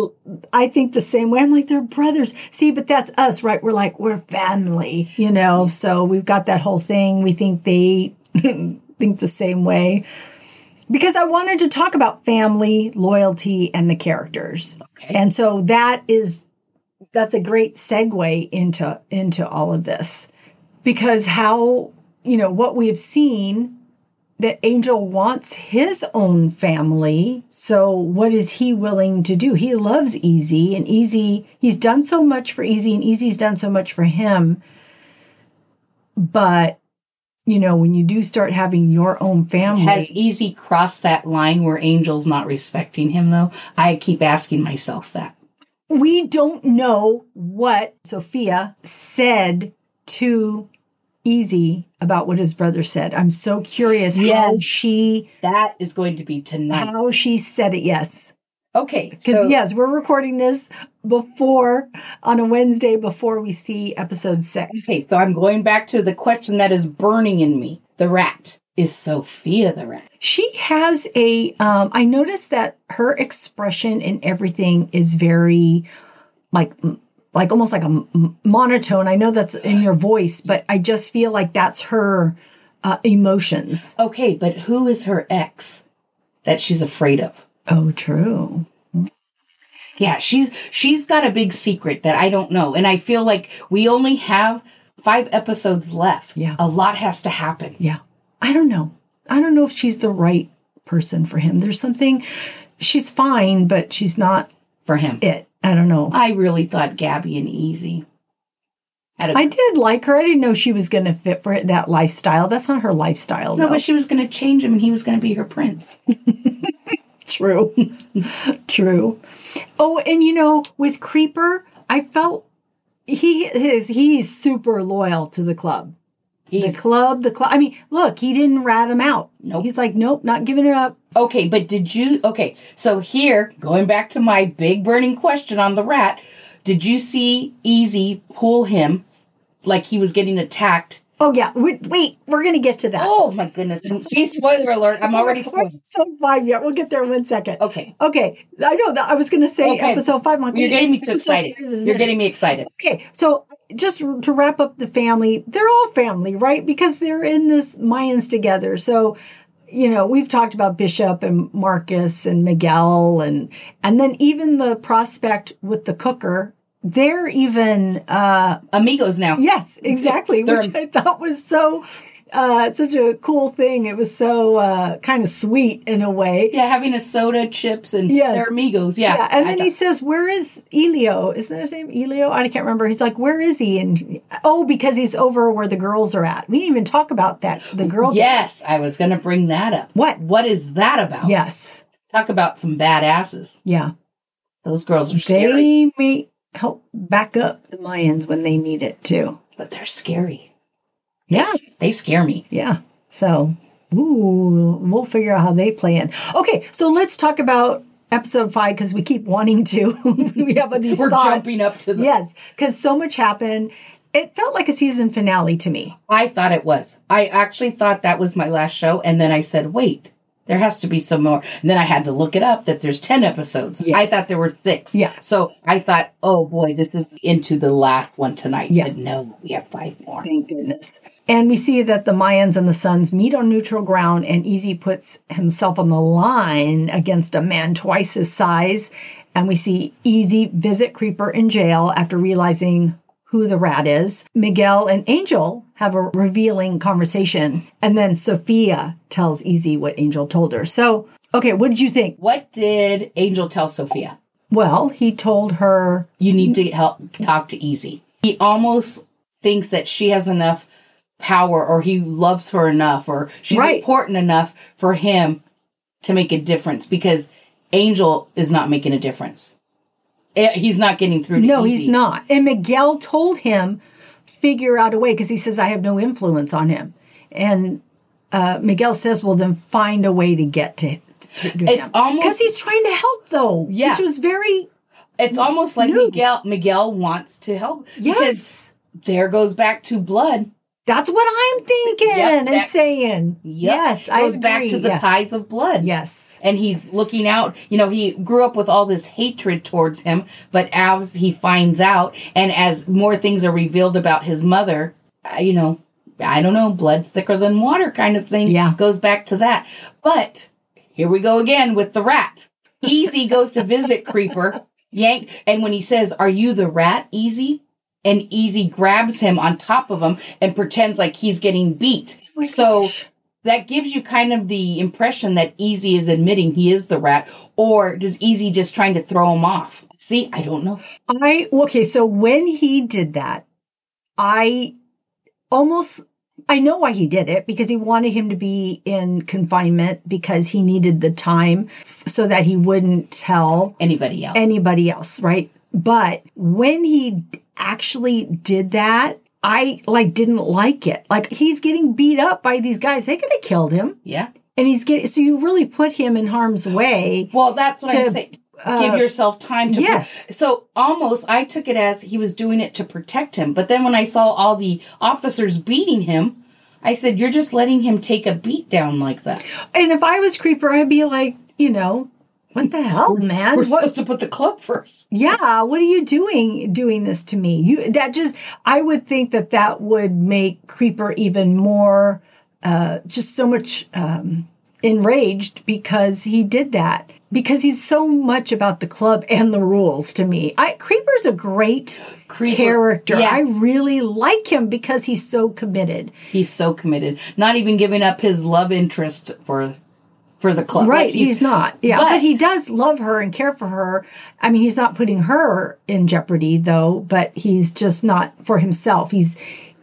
I think the same way. I'm like they're brothers. See, but that's us, right? We're like we're family, you know. So we've got that whole thing. We think they [laughs] think the same way. Because I wanted to talk about family, loyalty and the characters. Okay. And so that is that's a great segue into into all of this because how you know, what we have seen that Angel wants his own family. So what is he willing to do? He loves Easy and Easy, he's done so much for Easy and Easy's done so much for him. But you know, when you do start having your own family, Has Easy crossed that line where Angel's not respecting him, though? I keep asking myself that. we don't know what Sophia said to Easy about what his brother said. I'm so curious how she That is going to be tonight. how she said it. Yes. Okay. so yes, we're recording this before on a Wednesday before we see episode six. okay, so I'm going back to the question that is burning in me. The rat is Sophia the rat. She has a. Um, I noticed that her expression in everything is very, like, like almost like a m- monotone. I know that's in your voice, but I just feel like that's her uh, emotions. Okay, but who is her ex that she's afraid of? Oh, true. Yeah, she's she's got a big secret that I don't know, and I feel like we only have five episodes left. Yeah. a lot has to happen. Yeah. I don't know. I don't know if she's the right person for him. There's something. She's fine, but she's not for him. it. I don't know. I really thought Gabby and Easy a I did like her. I didn't know she was going to fit for that lifestyle. That's not her lifestyle. no, though. but she was going to change him, and he was going to be her prince. [laughs] True. True. Oh, and you know, with Creeper, I felt he is he's super loyal to the club. The club, the club. I mean, look, he didn't rat him out. Nope. He's like, nope, not giving it up. okay, but did you? Okay, so here, going back to my big burning question on the rat, did you see Easy pull him like he was getting attacked? Oh yeah, wait, wait we're gonna get to that. Oh my goodness! See, spoiler alert! I'm already spoiled. So five yet. We'll get there in one second. Okay. Okay. I know that I was gonna say Okay. episode five. Like, You're getting me too excited. five You're getting me excited. Okay, so just to wrap up the family, they're all family, right? Because they're in this Mayans together. So, you know, we've talked about Bishop and Marcus and Miguel and and then even the prospect with the cooker, they're even uh Amigos now. yes, exactly, They're- which I thought was so uh such a cool thing. It was so uh kind of sweet in a way. Yeah, having a soda, chips, and Yes. they're amigos. Yeah. Yeah, and I then thought- he says, "Where is Elio? Is that his name? Elio? I can't remember." He's like, "Where is he?" And oh, because he's over where the girls are at. We didn't even talk about that. The girl. Yes, I was going to bring that up. What? What is that about? Yes. Talk about some badasses. Yeah. Those girls are scary, They help back up the Mayans when they need it too. but they're scary. Yeah. They scare me. Yeah. So, ooh, we'll figure out how they play in. Okay, so let's talk about episode five because we keep wanting to. [laughs] we have these We're thoughts. jumping up to the. Yes, because so much happened. It felt like a season finale to me. I thought it was. I actually thought that was my last show, and then I said, "Wait, there has to be some more." And then I had to look it up that there's ten episodes. Yes. I thought there were six. Yeah. So I thought, "Oh boy, this is into the last one tonight." Yeah. But no, we have five more. Thank goodness. And we see that the Mayans and the Sons meet on neutral ground, and Easy puts himself on the line against a man twice his size. And we see Easy visit Creeper in jail after realizing who the rat is. Miguel and Angel have a revealing conversation, and then Sophia tells Easy what Angel told her. So, okay, what did you think? What did Angel tell Sophia? Well, he told her, You need to help talk to Easy. He almost thinks that she has enough power or he loves her enough or she's Right. important enough for him to make a difference because Angel is not making a difference. Eh, He's not getting through to no, Easy. he's not. And Miguel told him, figure out a way, because he says, I have no influence on him. And uh, Miguel says, well, then find a way to get to, to to It's him. almost- Because he's trying to help, though. Yeah. Which was very, It's almost like No. Miguel Miguel wants to help because yes. there goes back to blood. That's what I'm thinking Yep, and that- saying. Yep. Yes, I goes back agree. to the Yeah. ties of blood. Yes. and he's looking out. You know, he grew up with all this hatred towards him, but as he finds out, and as more things are revealed about his mother, uh, you know, I don't know, blood thicker than water kind of thing. Yeah. Goes back to that. But here we go again with the rat. Easy goes to visit Creeper. Yank. And when he says, Are you the rat, Easy? And Easy grabs him on top of him and pretends like he's getting beat. Oh so gosh. that gives you kind of the impression that Easy is admitting he is the rat, or does Easy just trying to throw him off? See, I don't know. I okay, so when he did that, I almost I know why he did it because he wanted him to be in confinement because he needed the time f- so that he wouldn't tell Anybody else? anybody else, right? But when he actually did that, I like didn't like it. Like he's getting beat up by these guys. They could have killed him. yeah. And he's getting so you really put him in harm's way. Well, that's what I'm To, saying. Give uh, yourself time to. yes. So almost, I took it as he was doing it to protect him. But then when I saw all the officers beating him, I said, "You're just letting him take a beat down like that." And if I was Creeper, I'd be like, you know, what the hell, man? We're What- supposed to put the club first. yeah, what are you doing doing this to me? You that just I would think that that would make Creeper even more uh just so much um enraged because he did that. Because he's so much about the club and the rules to me. I Creeper's a great Creeper, character. yeah. I really like him because he's so committed. He's so committed, not even giving up his love interest for for the club. Right, Like, he's, not. Yeah, but, but- he does love her and care for her. I mean, he's not putting her in jeopardy though, but he's just not for himself. He's,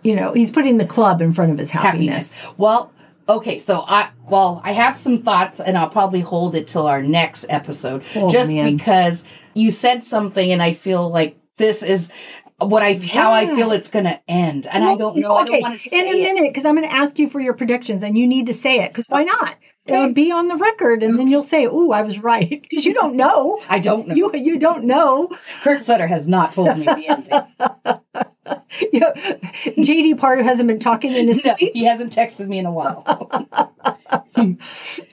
you know, he's putting the club in front of his happiness. happiness. Well, okay, so I well, I have some thoughts and I'll probably hold it till our next episode Oh, just man. because you said something and I feel like this is what I how I feel it's going to end. And I don't know. I don't want to say in a minute because I'm going to ask you for your predictions, and you need to say it because why not? It'll be on the record, and then you'll say, "Ooh, I was right," [laughs] because you don't know. [laughs] I don't know. You you don't know. Kurt Sutter has not told me the ending. [laughs] You know, JD Pardo hasn't been talking in his No, sleep. he hasn't texted me in a while.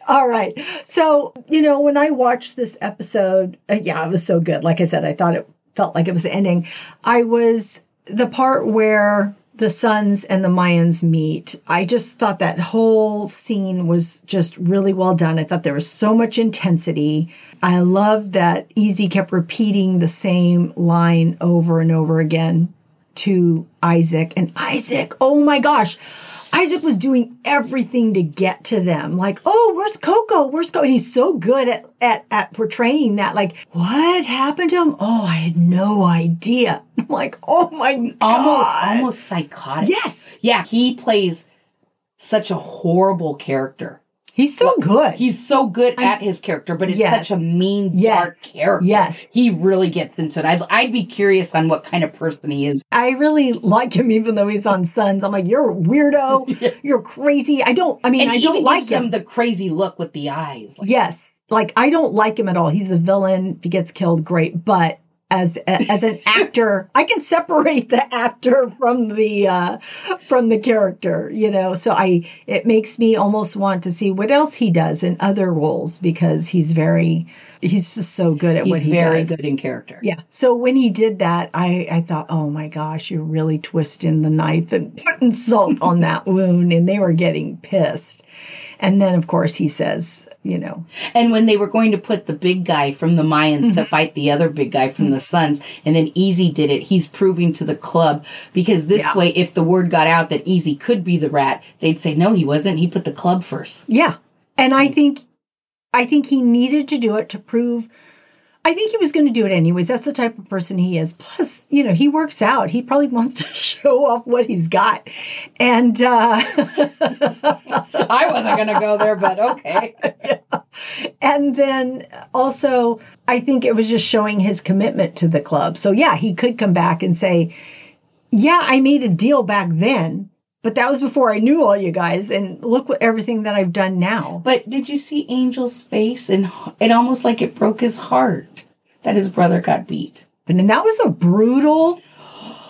All right. So, you know, when I watched this episode, uh, yeah, it was so good. Like I said, I thought it felt like it was the ending. I was the part where the Sons and the Mayans meet. I just thought that whole scene was just really well done. I thought there was so much intensity. I love that Easy kept repeating the same line over and over again to Isaac. And Isaac, oh my gosh, Isaac was doing everything to get to them. Like, oh, where's Coco? Where's Coco? And he's so good at, at, at portraying that. Like, what happened to him? Oh, I had no idea. [laughs] I'm like, oh my God. almost almost psychotic. Yes. Yeah, he plays such a horrible character. He's so good. He's so good at his character, but it's Yes. such a mean, Yes. dark character. Yes. He really gets into it. I'd, I'd be curious on what kind of person he is. I really like him, even though he's on Sons. I'm like, you're a weirdo. [laughs] You're crazy. I don't, I mean, And I don't like him. him the crazy look with the eyes. Like, Yes. Like I don't like him at all. He's a villain. If he gets killed, great. But as as an actor, I can separate the actor from the uh from the character, you know. So I it makes me almost want to see what else he does in other roles because he's very he's just so good at what he's he very does. good in character. Yeah. So when he did that, I, I thought, oh my gosh, you're really twisting the knife and [laughs] putting salt on that wound. And they were getting pissed. And then, of course, he says, you know, And when they were going to put the big guy from the Mayans Mm-hmm. to fight the other big guy from the Sons, and then Easy did it, he's proving to the club because this Yeah. way, if the word got out that Easy could be the rat, they'd say, no, he wasn't. He put the club first. yeah. And I think, I think he needed to do it to prove. I think he was going to do it anyways. That's the type of person he is. Plus, you know, he works out. He probably [laughs] wants to show off what he's got. And uh [laughs] I wasn't going to go there, but okay. [laughs] And then also, I think it was just showing his commitment to the club. So, yeah, he could come back and say, Yeah, I made a deal back then, but that was before I knew all you guys. And look what everything that I've done now. But did you see Angel's face? And it almost like it broke his heart that his brother got beat. And that was a brutal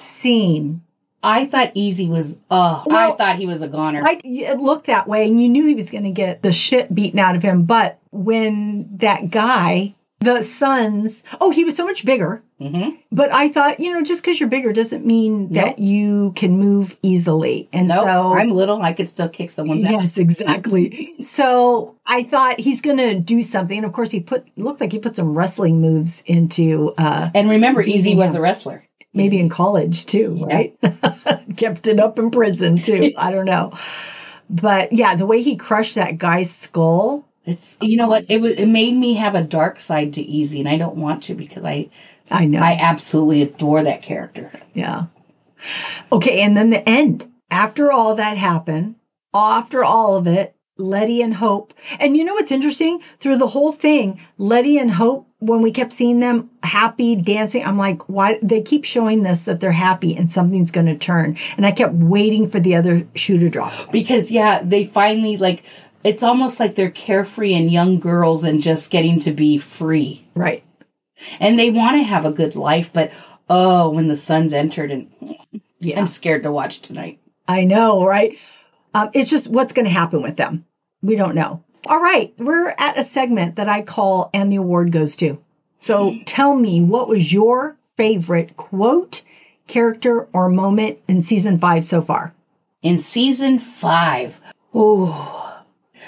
scene. I thought Easy was, oh, I thought he was a goner. I, it looked that way, and you knew he was going to get the shit beaten out of him. But when that guy, the sons, oh, he was so much bigger. Mm-hmm. But I thought, you know, just because you're bigger doesn't mean that you can move easily. And No, so I'm little. I could still kick someone's ass. Yes, exactly. [laughs] so I thought he's going to do something. And of course, he put looked like he put some wrestling moves into. uh And remember, Easy was him. a wrestler. Maybe in college too, right? [laughs] Kept it up in prison too. [laughs] I don't know. But yeah, the way he crushed that guy's skull. It's you know what it was. It made me have a dark side to Easy, and I don't want to because I I know. I absolutely adore that character. Yeah. Okay, and then the end. After all that happened, after all of it, Letty and Hope. And you know what's interesting? Through the whole thing, Letty and Hope, when we kept seeing them happy, dancing, I'm like, why? They keep showing this that they're happy and something's going to turn. And I kept waiting for the other shoe to drop. Because, yeah, they finally, like, it's almost like they're carefree and young girls and just getting to be free. Right. And they want to have a good life, but oh, when the Sons entered, and Yeah. I'm scared to watch tonight. I know, right? Um, it's just what's going to happen with them. We don't know. All right. We're at a segment that I call And the Award Goes To. So tell me, what was your favorite quote, character, or moment in season five so far? In season five, oh,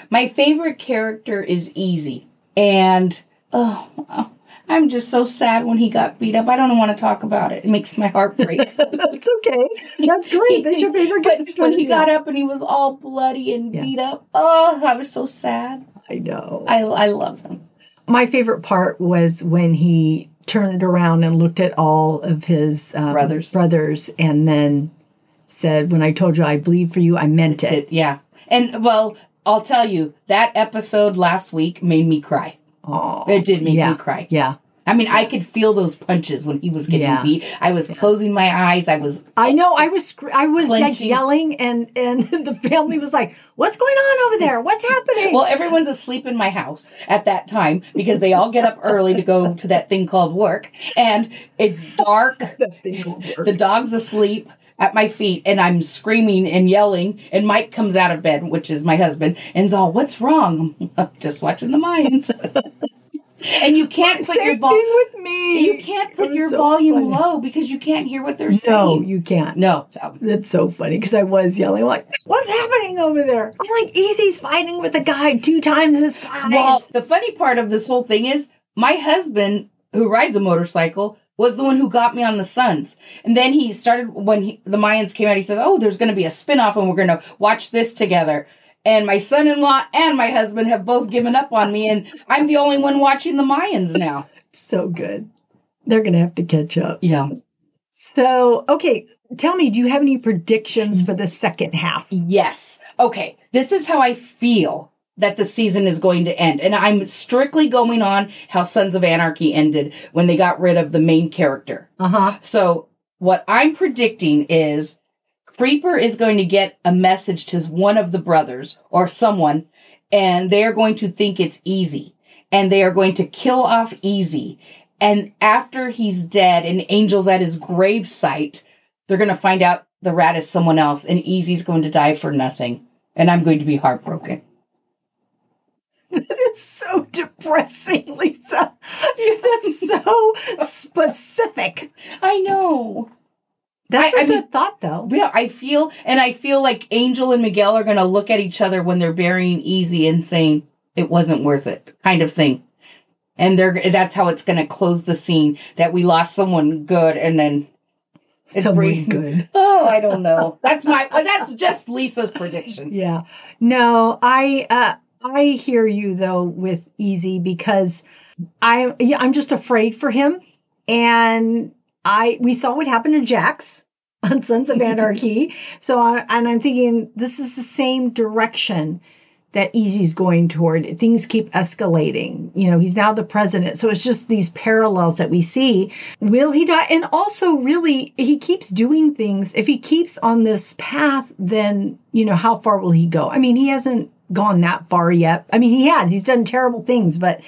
my favorite character is Easy. And oh, oh, I'm just so sad when he got beat up. I don't want to talk about it. It makes my heart break. [laughs] That's okay. That's great. That's your favorite but when he got up and he was all bloody and Yeah. beat up, oh, I was so sad. I know. I, I love him. My favorite part was when he turned around and looked at all of his um, Brothers. brothers and then said, When I told you I believe for you, I meant it. It, yeah. And well, I'll tell you, that episode last week made me cry. Aw. It did make yeah. me cry. Yeah. I mean, I could feel those punches when he was getting Yeah. beat. I was closing my eyes. I was I know. I was I was like yelling, and and [laughs] the family was like, "What's going on over there? What's happening?" Well, everyone's asleep in my house at that time because they all get up early to go to that thing called work. And it's [laughs] dark. The dog's asleep at my feet and I'm screaming and yelling. And Mike comes out of bed, which is my husband, and's all, What's wrong? [laughs] I'm just watching the Mayans. [laughs] and you can't put Same your volume. with me. You can't put your so volume funny. low because you can't hear what they're No, saying. No, you can't. No. So, That's so funny because I was yelling like, "What's happening over there?" I'm like, "Easy's fighting with a guy two times his size." Well, the funny part of this whole thing is my husband, who rides a motorcycle, was the one who got me on the Sons. And then he started when he, the Mayans came out. He says, "Oh, there's going to be a spinoff, and we're going to watch this together." And my son-in-law and my husband have both given up on me, and I'm the only one watching the Mayans [laughs] now. so good. They're gonna have to catch up. Yeah. So, okay, tell me, do you have any predictions for the second half? Yes. Okay. This is how I feel that the season is going to end. And I'm strictly going on how Sons of Anarchy ended when they got rid of the main character. Uh huh. So what I'm predicting is Creeper is going to get a message to one of the brothers or someone, and they are going to think it's easy. And they are going to kill off Easy. And after he's dead and Angel's at his grave site, they're going to find out the rat is someone else and Easy's going to die for nothing. And I'm going to be heartbroken. That is so depressing, Lisa. That's so specific. I know. That's I- a I good mean- thought, though. Yeah, I feel, and I feel like Angel and Miguel are going to look at each other when they're burying Easy and saying it wasn't worth it, kind of thing. And they're that's how it's going to close the scene that we lost someone good, and then it's Someone good. [laughs] oh, I don't know. That's my that's just Lisa's prediction. Yeah. No, I uh I hear you though with Easy because I yeah, I'm just afraid for him. And I we saw what happened to Jax on Sons of Anarchy. [laughs] so I and I'm thinking this is the same direction that Easy's going toward. Things keep escalating. You know, he's now the president. So it's just these parallels that we see. Will he die? And also, really, he keeps doing things. If he keeps on this path, then, you know, how far will he go? I mean, he hasn't gone that far yet. I mean, he has. He's done terrible things, but,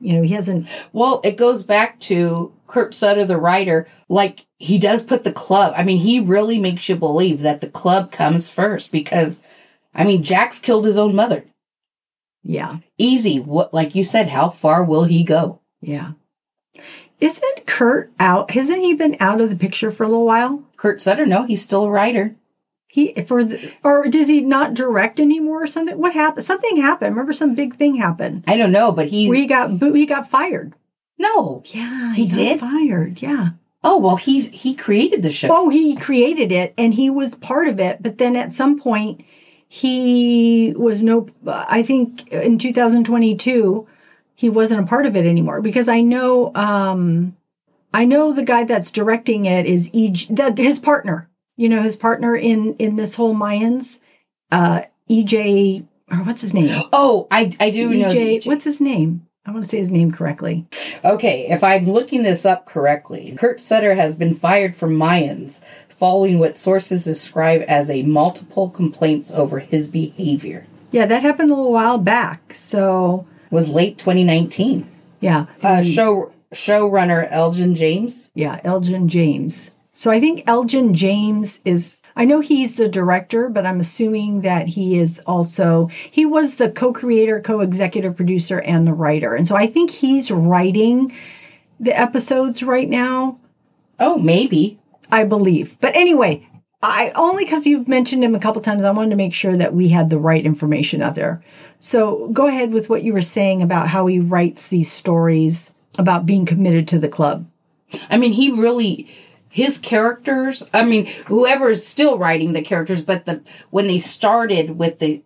you know, he hasn't. Well, it goes back to Kurt Sutter, the writer. Like he does put the club. I mean, he really makes you believe that the club comes first because, I mean, Jax killed his own mother. Yeah. Easy. What, like you said, how far will he go? Yeah. Isn't Kurt out? Hasn't he been out of the picture for a little while? Kurt Sutter, no, he's still a writer. He for the, or does he not direct anymore or something? What happened? Something happened. Remember, some big thing happened I don't know, but he where he got boo. He got fired. no. Yeah, He got did? fired. Yeah, Oh well, he's he created the show. Oh, he created it and he was part of it. But then at some point, he was no, I think in 2022, he wasn't a part of it anymore because I know, um, I know the guy that's directing it is EJ, the, his partner, you know, his partner in, in this whole Mayans, uh, EJ, or what's his name? Oh, I I do know. EJ, what's his name? I want to say his name correctly. Okay, if I'm looking this up correctly, Kurt Sutter has been fired from Mayans following what sources describe as a multiple complaints over his behavior. Yeah, that happened a little while back. So Was late 2019. yeah, Uh, show showrunner Elgin James. Yeah, Elgin James. So I think Elgin James is, I know he's the director, but I'm assuming that he is also, he was the co creator, co executive producer, and the writer. And so I think he's writing the episodes right now, Oh, maybe. I believe. But anyway, I only because you've mentioned him a couple times, I wanted to make sure that we had the right information out there. So go ahead with what you were saying about how he writes these stories about being committed to the club. I mean, he really his characters. I mean, whoever is still writing the characters, but the when they started with the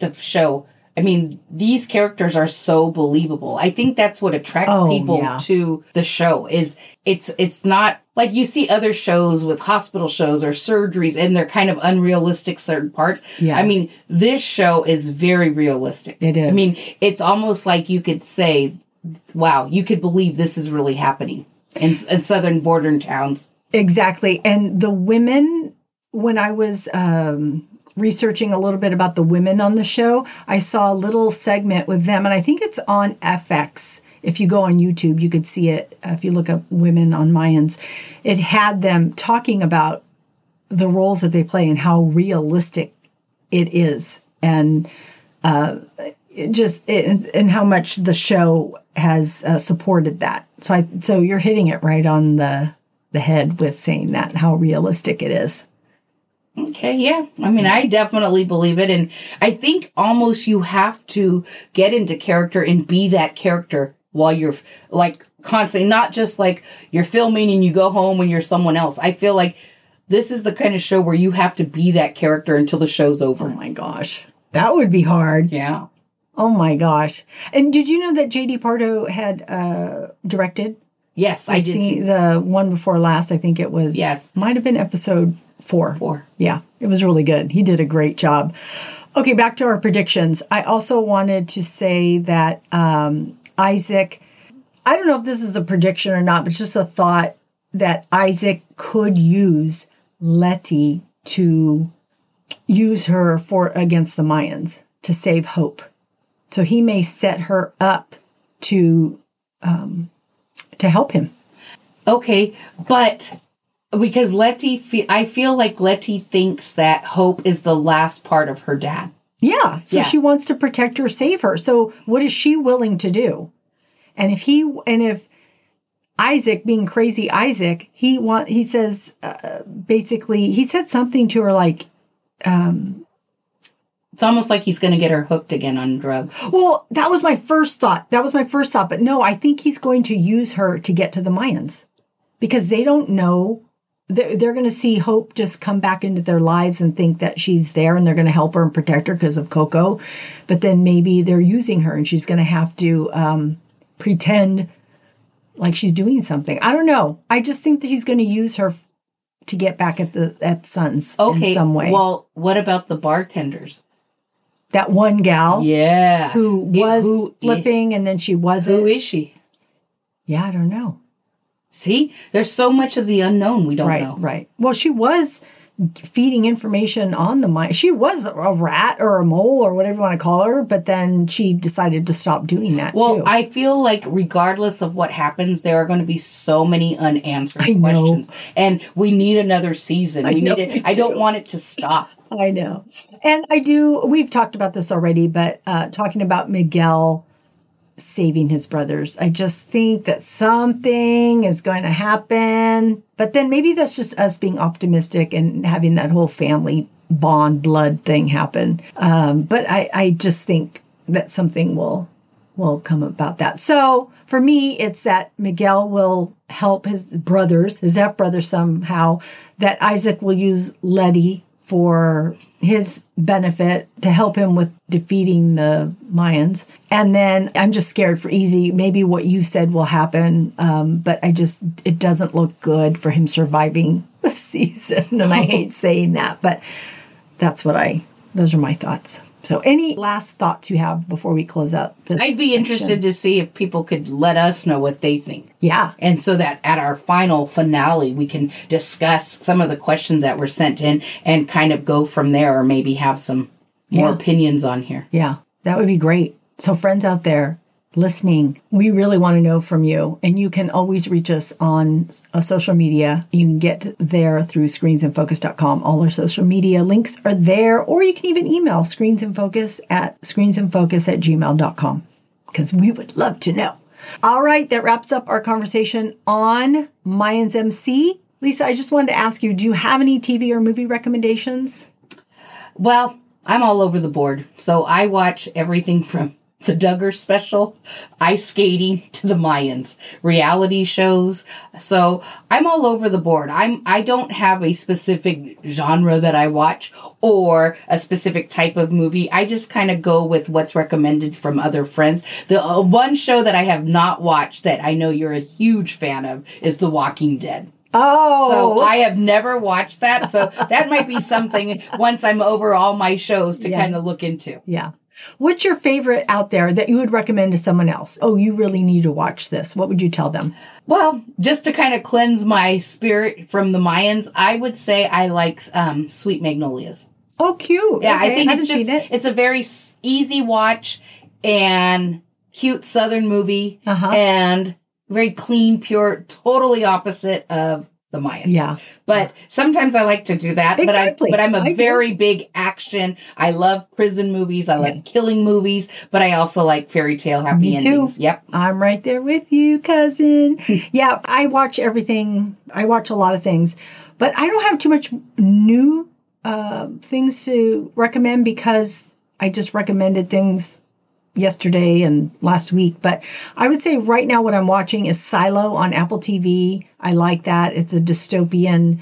the show, I mean, these characters are so believable. I think that's what attracts Oh, people yeah. to the show. Is it's it's not like you see other shows with hospital shows or surgeries, and they're kind of unrealistic certain parts. Yeah. I mean, this show is very realistic. It is. I mean, it's almost like you could say, "Wow, you could believe this is really happening." In, in southern border towns. Exactly. And the women, when I was um, researching a little bit about the women on the show, I saw a little segment with them, and I think it's on FX. If you go on YouTube, you could see it. Uh, if you look up women on Mayans, it had them talking about the roles that they play and how realistic it is, and uh, it just it, and how much the show has uh, supported that. So, I, so you're hitting it right on the the head with saying that how realistic it is. Okay, yeah. I mean, I definitely believe it. And I think almost you have to get into character and be that character while you're like constantly, not just like you're filming and you go home when you're someone else. I feel like this is the kind of show where you have to be that character until the show's Oh over. my gosh, that would be hard. Yeah. Oh my gosh! And did you know that J.D. Pardo had uh, directed? Yes, I did see see the one before last. I think it was. Yes. might have been episode four. Four. Yeah, it was really good. He did a great job. Okay, back to our predictions. I also wanted to say that um, Isaac. I don't know if this is a prediction or not, but just a thought that Isaac could use Letty to use her for against the Mayans to save Hope. So he may set her up to um, to help him. Okay, but because Letty, fe- I feel like Letty thinks that Hope is the last part of her dad. Yeah. So Yeah. she wants to protect her, save her. So what is she willing to do? And if he and if Isaac, being crazy Isaac, he want he says uh, basically he said something to her like, It's almost like he's going to get her hooked again on drugs. "Well, that was my first thought. That was my first thought, but no, I think he's going to use her to get to the Mayans because they don't know." They're, they're going to see Hope just come back into their lives and think that she's there and they're going to help her and protect her because of Coco. But then maybe they're using her and she's going to have to um, pretend like she's doing something. I don't know. I just think that he's going to use her to get back at the at Sons Okay. in some way. Well, what about the bartenders? That one gal Yeah. who It- was who i- flipping and then she wasn't. who is she? yeah, I don't know. See, there's so much of the unknown we don't Right, know. right. Well, she was feeding information on the mind. She was a rat or a mole or whatever you want to call her, but then she decided to stop doing that Well, too. I feel like regardless of what happens, there are going to be so many unanswered I questions, and we need another season. we know need it. I don't want it to stop. I know. And I do, we've talked about this already, but uh, talking about Miguel saving his brothers, I just think that something is going to happen. But then maybe that's just us being optimistic and having that whole family bond blood thing happen. Um, but I, I just think that something will will come about that. So for me, it's that Miguel will help his brothers, his half brother somehow, that Isaac will use Letty for his benefit to help him with defeating the Mayans. And then I'm just scared for Easy. Maybe what you said will happen, um, but I just, it doesn't look good for him surviving the [laughs] season. And I hate saying that, but that's what I, those are my thoughts. So, any last thoughts you have before we close up? This I'd be section? interested to see if people could let us know what they think. Yeah. And so that at our final finale, we can discuss some of the questions that were sent in and kind of go from there or maybe have some more Yeah. opinions on here. Yeah, that would be great. So, friends out there listening, we really want to know from you. And you can always reach us on uh, social media. You can get there through screensinfocus.com. All our social media links are there, or you can even email screensinfocus at screensinfocus at gmail.com because we would love to know. All right, that wraps up our conversation on Mayans MC. Lisa, I just wanted to ask you do you have any TV or movie recommendations? Well, I'm all over the board. So I watch everything from the Duggar special, ice skating to the Mayans, reality shows. So I'm all over the board. I'm I don't have a specific genre that I watch or a specific type of movie. I just kind of go with what's recommended from other friends. The uh, one show that I have not watched that I know you're a huge fan of is The Walking Dead. Oh, So I have never watched that. So that might be something once I'm over all my shows to Yeah. kind of look into. Yeah. What's your favorite out there that you would recommend to someone else? Oh, you really need to watch this. What would you tell them? Well, just to kind of cleanse my spirit from the Mayans, I would say I like um, Sweet Magnolias. Oh, cute. Yeah, Okay, I think haven't it's just it. it's a very easy watch and cute southern movie Uh-huh. and very clean, pure, totally opposite of the Mayans. Yeah. But sometimes I like to do that. Exactly. But I but I'm a very big action. I love prison movies. I like killing movies, but I also like fairy tale happy Me too. endings. Yep. I'm right there with you, cousin. [laughs] yeah, I watch everything. I watch a lot of things, but I don't have too much new uh, things to recommend because I just recommended things yesterday and last week. But I would say right now what I'm watching is Silo on Apple TV. I like that. It's a dystopian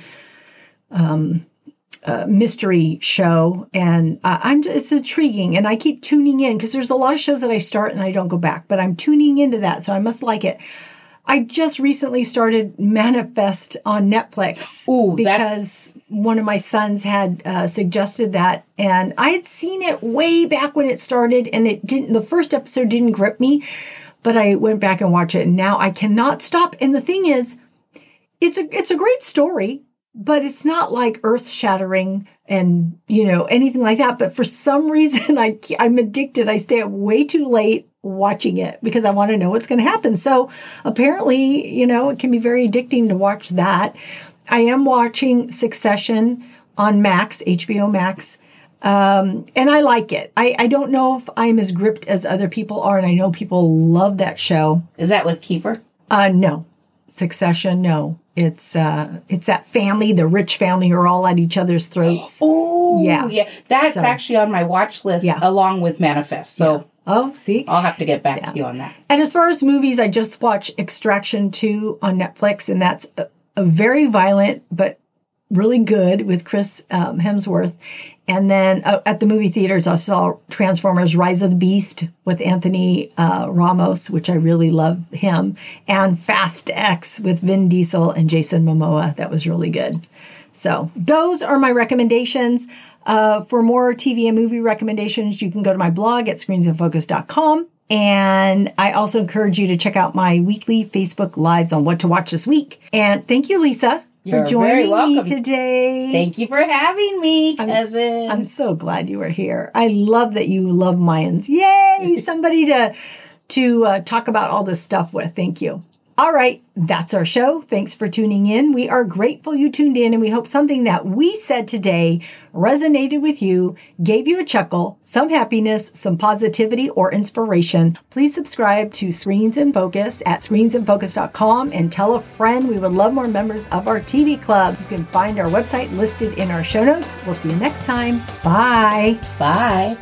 mystery show and uh, I'm it's intriguing and I keep tuning in because there's a lot of shows that I start and I don't go back but I'm tuning into that so I must like it. I just recently started Manifest on Netflix Ooh, because one of my sons had uh, suggested that and I had seen it way back when it started and it didn't the first episode didn't grip me but I went back and watched it and now I cannot stop and the thing is it's a it's a great story, but it's not like earth shattering and you know anything like that. But for some [laughs] reason, I I'm addicted. I stay up way too late watching it because I want to know what's going to happen. So apparently, you know, it can be very addicting to watch that. I am watching Succession on Max, HBO Max. Um, and I like it. I, I don't know if I'm as gripped as other people are, and I know people love that show. Is that with Kiefer? Uh, no. Succession, no. It's uh, it's that family, the rich family, are all at each other's throats. [gasps] Oh, Yeah. yeah. That's So- actually on my watch list Yeah. along with Manifest. So Oh, see. I'll have to get back to you on that. And as far as movies, I just watched Extraction 2 on Netflix, and that's a, a very violent but really good with Chris um, Hemsworth. And then uh, at the movie theaters, I saw Transformers Rise of the Beast with Anthony uh, Ramos, which I really love him, and Fast X with Vin Diesel and Jason Momoa. That was really good. So those are my recommendations. Uh, for more TV and movie recommendations, you can go to my blog at screensinfocus.com. And I also encourage you to check out my weekly Facebook lives on what to watch this week. And thank you, Lisa, You're for joining me today. Thank you for having me, cousin. I'm so glad you were here. I love that you love Mayans. Yay! [laughs] Somebody to to uh, talk about all this stuff with. Thank you. All right, that's our show. Thanks for tuning in. We are grateful you tuned in, and we hope something that we said today resonated with you, gave you a chuckle, some happiness, some positivity, or inspiration. Please subscribe to Screens in Focus at screensinfocus.com and tell a friend. We would love more members of our TV club. You can find our website listed in our show notes. We'll see you next time. Bye. Bye.